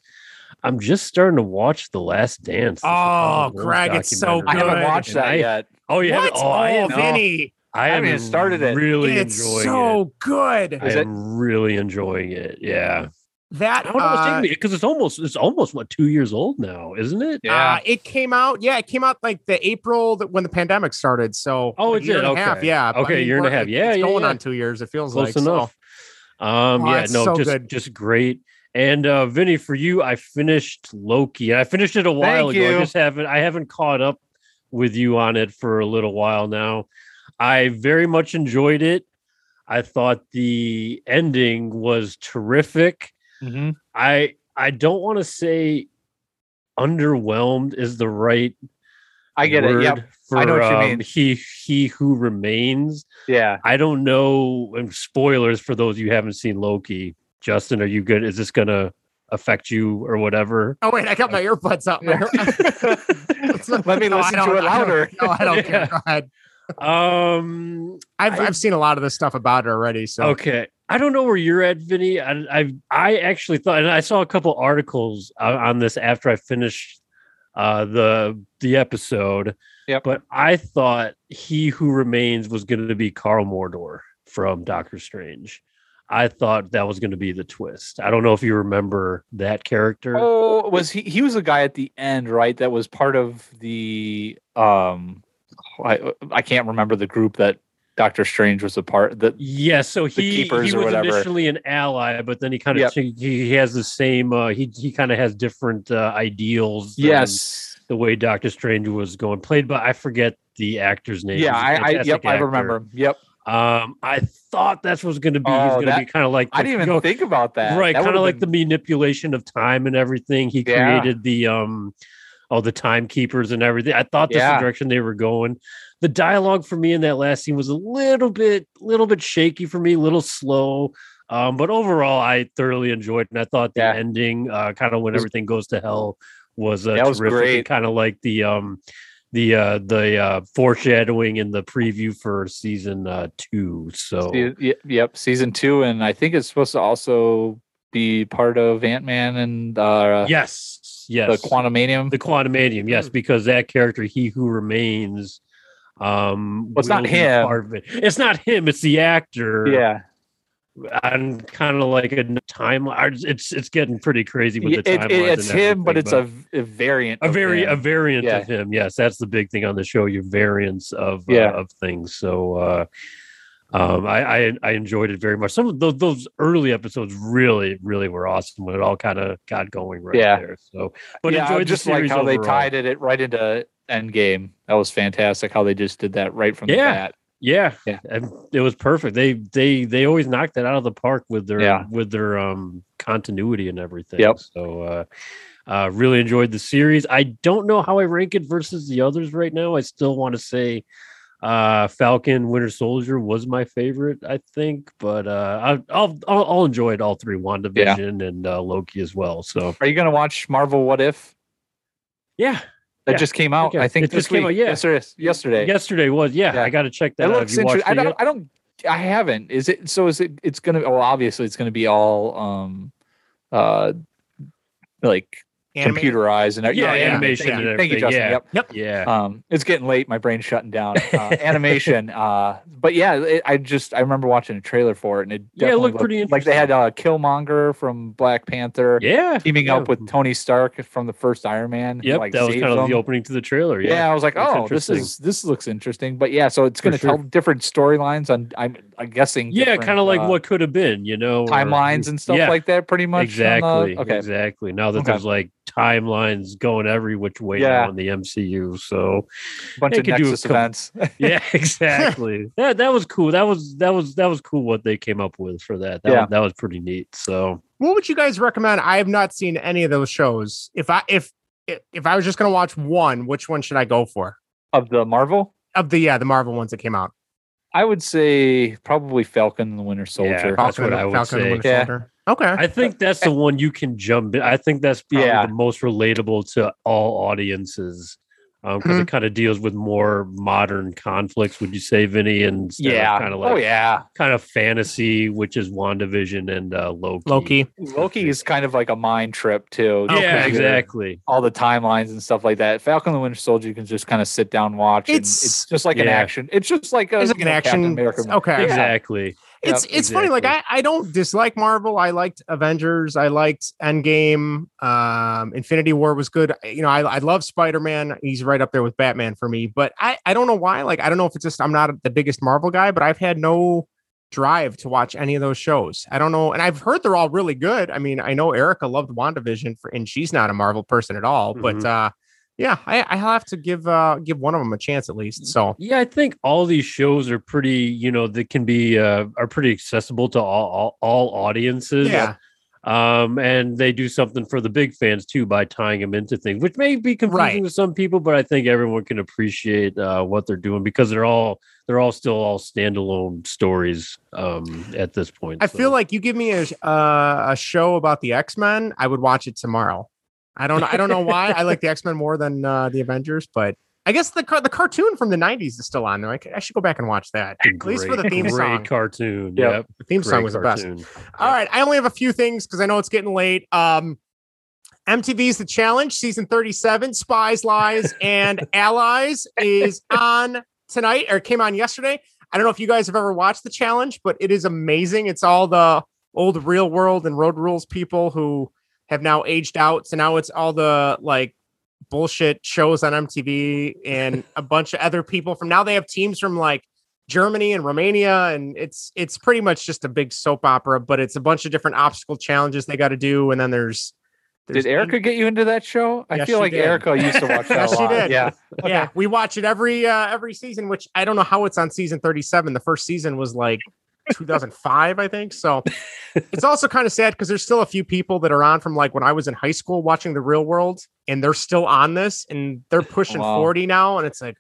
I'm just starting to watch The Last Dance. Oh, Chicago Bulls Greg, it's so documentary. I haven't good. watched that I- yet. Oh yeah, What? oh, I am. Vinny. I haven't am even started it. Really It's enjoying so it. good. I Is it- am really enjoying it. Yeah, That I don't know what's uh, taking me because it's almost it's almost what two years old now, isn't it? Uh, it came out, yeah, it came out like the April that when the pandemic started. So Oh, a it year did? and a half, Okay. yeah. Okay, year and a half. Yeah, it's yeah, going yeah. on two years. It feels close like so. enough. Um, Oh, yeah, no, so just good. just great. And uh Vinny, for you, I finished Loki. I finished it a while Thank ago. you. I just haven't I haven't caught up with you on it for a little while now. I very much enjoyed it. I thought the ending was terrific. Mm-hmm. I I don't want to say underwhelmed is the right I get it. word Yep. For, I know what you um, mean. He he who remains. Yeah. I don't know. And spoilers for those you haven't seen Loki. Justin, are you good? Is this gonna affect you or whatever? Oh wait, I got my earbuds up. <laughs> My- <laughs> Let me No, listen to it I louder. No, I don't Yeah. care. <laughs> Go ahead. Um. I've I- I've seen a lot of this stuff about it already. So Okay. I don't know where you're at, Vinny. I I, I actually thought, and I saw a couple articles on, on this after I finished uh, the the episode. Yep. But I thought he who remains was going to be Karl Mordo from Doctor Strange. I thought that was going to be the twist. I don't know if you remember that character. Oh, was he? He was a guy at the end, right? That was part of the. Um, I I can't remember the group that Doctor Strange was a part. That Yeah, so he, keepers he or was initially an ally, but then he kind of Yep. he, he has the same uh, he he kind of has different uh, ideals. yes, the way Doctor Strange was going, played by I forget the actor's name. yeah, I, I yep, I remember. him. Yep, Um, I thought that's was going to be. Oh, he's going to be kind of like I didn't even you know, think about that. right, kind of like been- the manipulation of time and everything. He Yeah. created the um, all the timekeepers and everything. I thought that's Yeah. the direction they were going. The dialogue for me in that last scene was a little bit, little bit shaky for me, a little slow. Um, but overall, I thoroughly enjoyed, it, and I thought the Yeah. ending, uh, kind of when everything goes to hell, was uh, That was terrific. great. Kind of like the um, the uh, the uh, foreshadowing in the preview for season uh, two. So yep, season two, and I think it's supposed to also be part of Ant Man and uh, yes, yes, the Quantumanium. the Quantumanium, yes, Hmm. because that character, he who remains, um, Well, it's not him. Part of it. It's not him. It's the actor. yeah, on kind of like a timeline. It's it's getting pretty crazy with the timeline. it- it's him, but it's a, a variant. a very a variant Yeah. of him. Yes, that's the big thing on the show. Your variants of Yeah. uh, of things. So uh, um, I, I I enjoyed it very much. Some of those those early episodes really really were awesome when it all kind of got going right Yeah. there. So, but yeah, enjoyed the just like how they tied it, it right into Endgame. That was fantastic. How they just did that right from the Yeah. bat. Yeah, Yeah. and it was perfect. They they they always knocked that out of the park with their Yeah. with their um continuity and everything. Yep. So uh uh really enjoyed the series. I don't know how I rank it versus the others right now. I still want to say uh Falcon Winter Soldier was my favorite, I think, but uh I, I'll, I'll I'll enjoy it all three WandaVision and uh, Loki as well. So Are you gonna watch Marvel What If? yeah, That Yeah. just came out. Okay. I think It this just came week. out, yeah. Yesterday. Yesterday. yesterday was yeah. Yeah. I got to check that It out. looks Have you watched interesting. I don't. yet? I don't. I haven't. Is it? So is it? It's gonna. Well, obviously, it's gonna be all um, uh, like Animated. computerized and Yeah, no, animation Thank and you, thank you, Justin. yeah. Yep. Yeah. Um, it's getting late. My brain's shutting down. Uh, <laughs> animation. Uh, but yeah, it, I just I remember watching a trailer for it, and it Yeah, it definitely looked pretty Like they had uh, Killmonger from Black Panther yeah. teaming yeah. up with Tony Stark from the first Iron Man. Yep, like, that was saves kind of them. the opening to the trailer. Yeah, Yeah, I was like, That's oh, this is this looks interesting. But yeah, so it's going to sure. tell different storylines on. I'm, I'm guessing. yeah, kind of like uh, what could have been, you know, or- timelines and stuff yeah, like that. Pretty much. on the- Exactly. okay. Exactly. Now that Okay. there's like timelines going every which way Yeah. now in the MCU, so bunch of could do a Nexus events. <laughs> <laughs> yeah, exactly. that that was cool. That was that was that was cool what they came up with for that. That Yeah. was, that was pretty neat. So What would you guys recommend? I have not seen any of those shows. If I if if if I was just gonna watch one, which one should I go for? of the Marvel. Of the yeah, the Marvel ones that came out. I would say probably Falcon and the Winter Soldier. That's what I would Falcon and say. Winter Yeah. Soldier. Okay. I think that's the one you can jump in. I think that's probably Yeah. the most relatable to all audiences because Mm-hmm. it kind of deals with more modern conflicts. Would you say, Vinny? And yeah. kind of like oh yeah. kind of fantasy, which is WandaVision and uh, Loki. Loki. Loki is kind of like a mind trip too. Yeah, Just 'cause of exactly. All the timelines and stuff like that. Falcon and the Winter Soldier, you can just kind of sit down and watch. and It's- it's just like an action. It's just like a It's like an know, Captain action. America movie. Okay. Yeah. Exactly. It's Yep, it's funny. Like I. I don't dislike Marvel. I liked Avengers. I liked Endgame. Um, Infinity War was good. You know, I I love Spider Man. He's right up there with Batman for me. But I I don't know why. Like I don't know if it's just I'm not the biggest Marvel guy, but I've had no drive to watch any of those shows. I don't know, and I've heard they're all really good. I mean, I know Erica loved WandaVision for, and she's not a Marvel person at all. But Mhm. uh, yeah, I I have to give uh give one of them a chance at least. So Yeah, I think all these shows are pretty, you know, they can be uh, are pretty accessible to all all, all audiences. yeah, Um, and they do something for the big fans too by tying them into things, which may be confusing Right. to some people, but I think everyone can appreciate uh, what they're doing because they're all they're all still all standalone stories um, at this point. I feel like you give me a uh, a show about the X Men, I would watch it tomorrow. I don't know. I don't know why. I like the <laughs> X Men more than uh, the Avengers, but I guess the car- the cartoon from the '90s is still on there. I, should go back and watch that. At least for the great- theme great song. cartoon. Yep. Yep, The theme song great was the best. cartoon. All right, I only have a few things because I know it's getting late. Um, MTV's The Challenge, season 37, Spies, Lies, and <laughs> Allies is on tonight or came on yesterday. I don't know if you guys have ever watched The Challenge, but it is amazing. It's all the old real world and road rules people who have now aged out. So now it's all the like bullshit shows on MTV and a bunch of other people from now they have teams from like Germany and Romania, and it's it's pretty much just a big soap opera, but it's a bunch of different obstacle challenges they got to do, and then there's, there's Did Erica get you into that show? I Yes, feel like did. Erica used to watch <laughs> that Yes, a she did. Yeah. yeah, we watch it every uh, every season, which I don't know how it's on season 37. The first season was like 2005, I think. So it's <laughs> also kind of sad because there's still a few people that are on from like when I was in high school watching the real world, and they're still on this, and they're pushing Wow. 40 now, and it's like,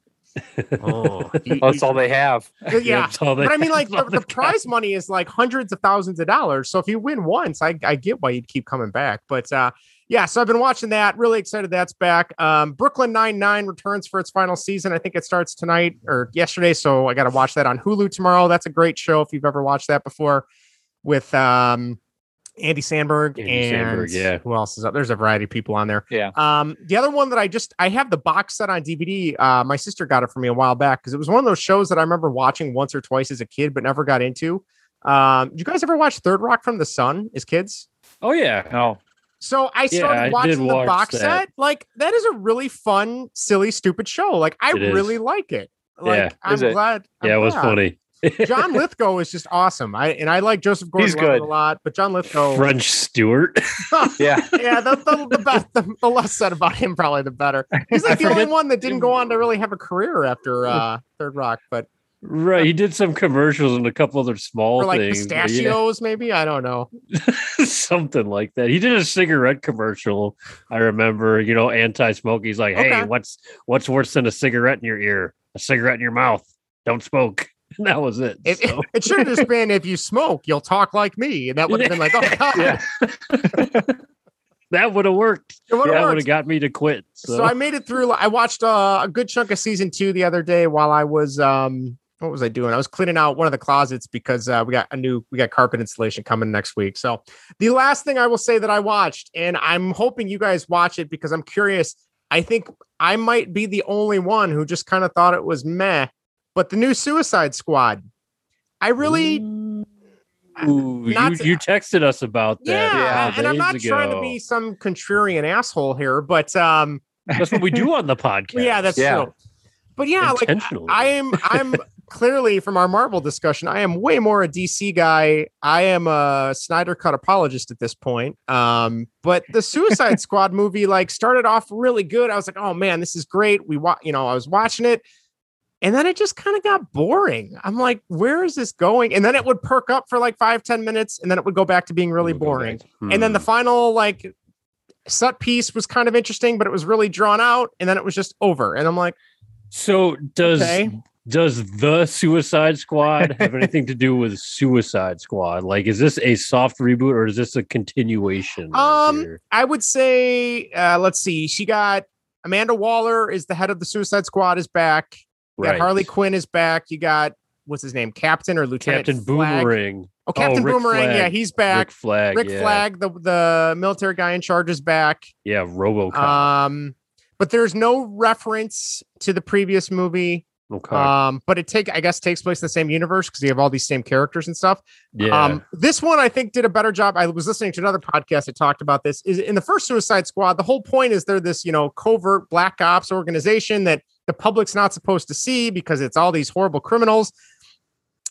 oh, <laughs> you- That's all they have. <laughs> yeah. That's all they- But I mean, like the, the prize money is like hundreds of thousands of dollars. So if you win once, I, I get why you'd keep coming back. But uh, yeah, so I've been watching that. Really excited that's back. Um, Brooklyn Nine Nine returns for its final season. I think it starts tonight or yesterday. So I got to watch that on Hulu tomorrow. That's a great show if you've ever watched that before. With um, Andy Sandberg Andy and Samberg, yeah. who else is up? There's a variety of people on there. Yeah. Um, the other one that I just I have the box set on DVD. Uh, my sister got it for me a while back because it was one of those shows that I remember watching once or twice as a kid, but never got into. Um, you guys ever watch Third Rock from the Sun as kids? Oh yeah. No. So I Yeah, started I watching the watch box that. set. Like that is a really fun, silly, stupid show. Like I really like it. Like Yeah. I'm it? glad. I'm yeah, it was funny. <laughs> John Lithgow is just awesome. I and I like Joseph He's Gordon-Levitt good. a lot, but John Lithgow. <laughs> French Stewart. <laughs> Yeah. yeah, the, the, the, best, the, the less said about him, probably the better. He's like the only one that didn't go on to really have a career after uh, Third Rock, but right. He did some commercials and a couple other small for like things. but yeah. pistachios, maybe I don't know. something like that. He did a cigarette commercial. I remember, you know, anti-smoke. He's like, "Hey, Okay. what's what's worse than a cigarette in your ear? A cigarette in your mouth. Don't smoke." And <laughs> that was it. It, So, it should have just been if you smoke, you'll talk like me, and that would have been like, oh <laughs> god, Yeah. <laughs> that would have worked. it That would have got me to quit. So, So I made it through. I watched uh, a good chunk of season two the other day while I was um, what was I doing? I was cleaning out one of the closets because uh, we got a new we got carpet installation coming next week. So the last thing I will say that I watched, and I'm hoping you guys watch it because I'm curious. I think I might be the only one who just kind of thought it was meh, but the new Suicide Squad. I really Ooh, you, to- you texted us about that. yeah, and I'm not days trying to be some contrarian asshole here, but um That's what we do on the podcast. yeah, that's Yeah. true. But yeah, like. I am I'm clearly from our Marvel discussion, I am way more a DC guy. I am a Snyder cut apologist at this point. Um, but the Suicide <laughs> Squad movie like started off really good. I was like, oh man, this is great. We wa- you know, I was watching it. And then it just kind of got boring. I'm like, where is this going? And then it would perk up for like five, 10 minutes, and then it would go back to being really boring. back. And then the Hmm. final like set piece was kind of interesting, but it was really drawn out, and then it was just over. And I'm like, So does Okay. does the Suicide Squad have <laughs> anything to do with Suicide Squad? Like, is this a soft reboot or is this a continuation? Um, here? I would say, uh, let's see, she got Amanda Waller is the head of the Suicide Squad is back. Right. Harley Quinn is back. You got what's his name, Captain or Lieutenant Captain Flag? Boomerang, Oh, Captain Rick Boomerang. Yeah, he's back. Rick Flag, Rick yeah, Flag, the the military guy in charge, is back. yeah, RoboCop. Um, but there's no reference to the previous movie. okay, Um, but it take I guess takes place in the same universe because you have all these same characters and stuff. yeah, Um, this one I think did a better job. I was listening to another podcast that talked about this. Is in the first Suicide Squad, the whole point is they're this, you know, covert black ops organization that the public's not supposed to see because it's all these horrible criminals.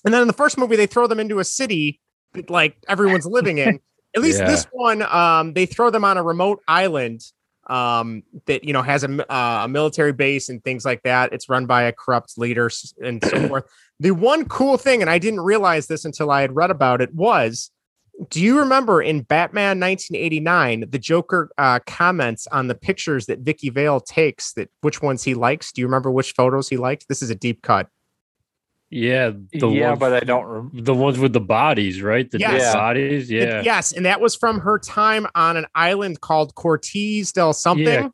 And then in the first movie, they throw them into a city that like everyone's living in. <laughs> At least Yeah. this one, um, they throw them on a remote island um that you know has a, uh, a military base and things like that it's run by a corrupt leader and so <clears throat> forth the one cool thing and i didn't realize this until i had read about it was do you remember in batman 1989 the joker uh comments on the pictures that Vicki Vale takes that which ones he likes do you remember which photos he liked this is a deep cut yeah, the yeah, ones, but I don't. Rem- the ones with the bodies, right? The Yes. bodies, It- yeah, yes and that was from her time on an island called cortez del something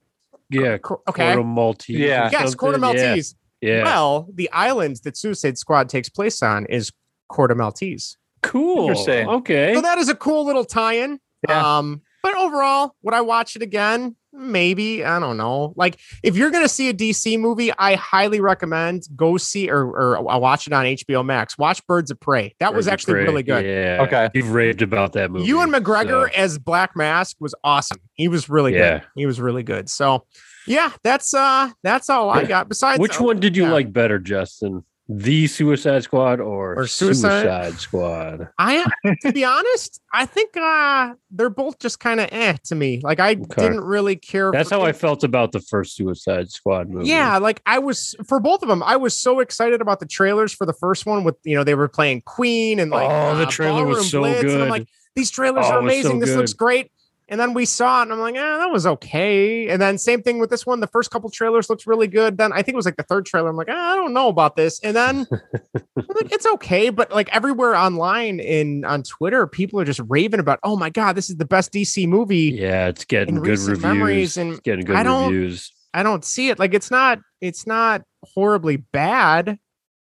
yeah. Cor- okay Corto Maltese. Yeah. yes Corte something, yeah, maltese Yeah, well the island that suicide squad takes place on is Corte maltese cool. Interesting. Okay, So that is a cool little tie-in. Yeah. Um, but overall, would I watch it again? Maybe. I don't know. Like, if you're gonna see a DC movie, I highly recommend go see or or watch it on HBO Max. Watch Birds of Prey. That was Birds of actually really good. Yeah. Okay. You've raved about that movie. Ewan McGregor so- as Black Mask was awesome. He was really Yeah. good. He was really good. So yeah, that's uh that's all I got. Besides Which uh, one did you yeah. like better, Justin? The Suicide Squad or, Or Suicide- Suicide Squad? I <laughs> to be honest, I think uh they're both just kind of eh to me. Like I Okay. didn't really care. That's how I felt about the first Suicide Squad movie. Yeah, like I was for both of them. I was so excited about the trailers for the first one with you know they were playing Queen and like Oh, the uh, trailer was so Blitz, and I'm good. like these trailers Oh, are it was so amazing. this looks great. And then we saw it, and I'm like, ah, that was okay. And then same thing with this one. The first couple trailers looked really good. Then I think it was like the third trailer. I'm like, ah, I don't know about this. And then <laughs> like, it's okay, but like everywhere online in on Twitter, people are just raving about, oh my god, this is the best DC movie. Yeah, it's getting in good reviews. memories, and it's getting good I don't- reviews. I don't see it. Like it's not it's not horribly bad.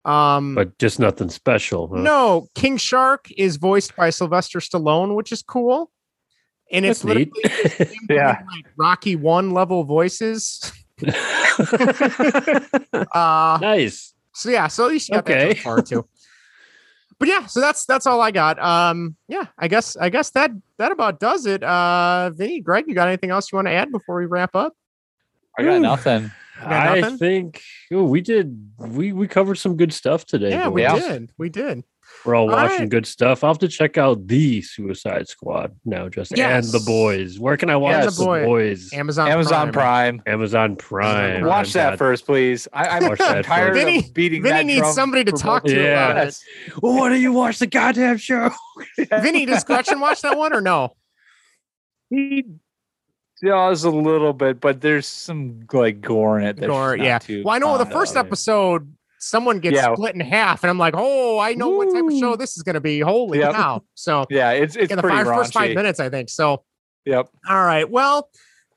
Um But just nothing special. huh? no, King Shark is voiced by Sylvester Stallone, which is cool. And it's That's neat. literally <laughs> Yeah. like Rocky One level voices. <laughs> Uh nice. so yeah, so at least you got Okay. look forward to. but yeah, so that's that's all I got. Um, yeah, I guess I guess that that about does it. Uh, Vinny, Greg, you got anything else you want to add before we wrap up? I got Ooh. nothing. got I think ooh, we did we we covered some good stuff today. Yeah, we boys. Yeah. did. We did. We're all All watching right. good stuff. I'll have to check out the Suicide Squad now, just and the boys. Where can I watch Yes. the The Boy- boys? Amazon. Amazon Prime. Prime. Amazon Prime. Watch I've that got- first, please. I, I'm Watch that tired. Vinny- of beating Vinny that needs drum somebody to talk to Yeah. about it. Well, why don't you watch the goddamn show? <laughs> Vinny, does Gretchen watch that one or no? He does a little bit, but there's some like gore in it. That's Or yeah. too Well, I know the first of. episode, someone gets Yeah. split in half, and I'm like, oh, I know what type of show this is going to be. Holy Yep. cow! So Yeah, it's it's the five, first five minutes, I think. So Yep. All right. Well,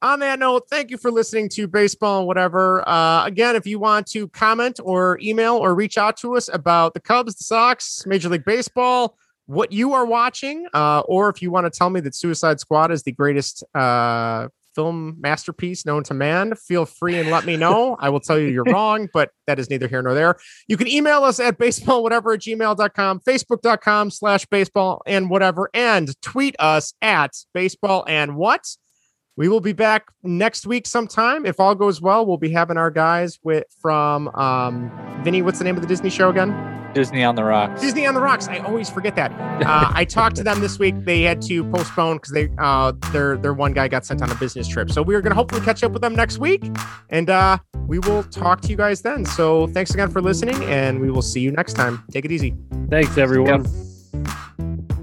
on that note, thank you for listening to Baseball and Whatever. Uh, again, if you want to comment or email or reach out to us about the Cubs, the Sox, Major League Baseball, what you are watching, uh, or if you want to tell me that Suicide Squad is the greatest uh, film masterpiece known to man, feel free and let me know. I will tell you you're <laughs> wrong, but that is neither here nor there. You can email us at baseballwhatever at gmail.com, facebook.com slash baseball and whatever, and tweet us at baseball and what. We will be back next week sometime. If all goes well, we'll be having our guys with from um Vinny, what's the name of the Disney show again? Disney on the rocks. Disney on the Rocks. I always forget that. Uh, I talked to them this week. They had to postpone because they uh their their one guy got sent on a business trip. So we are gonna hopefully catch up with them next week. And uh we will talk to you guys then. So thanks again for listening, and we will see you next time. Take it easy. Thanks, everyone. Yep.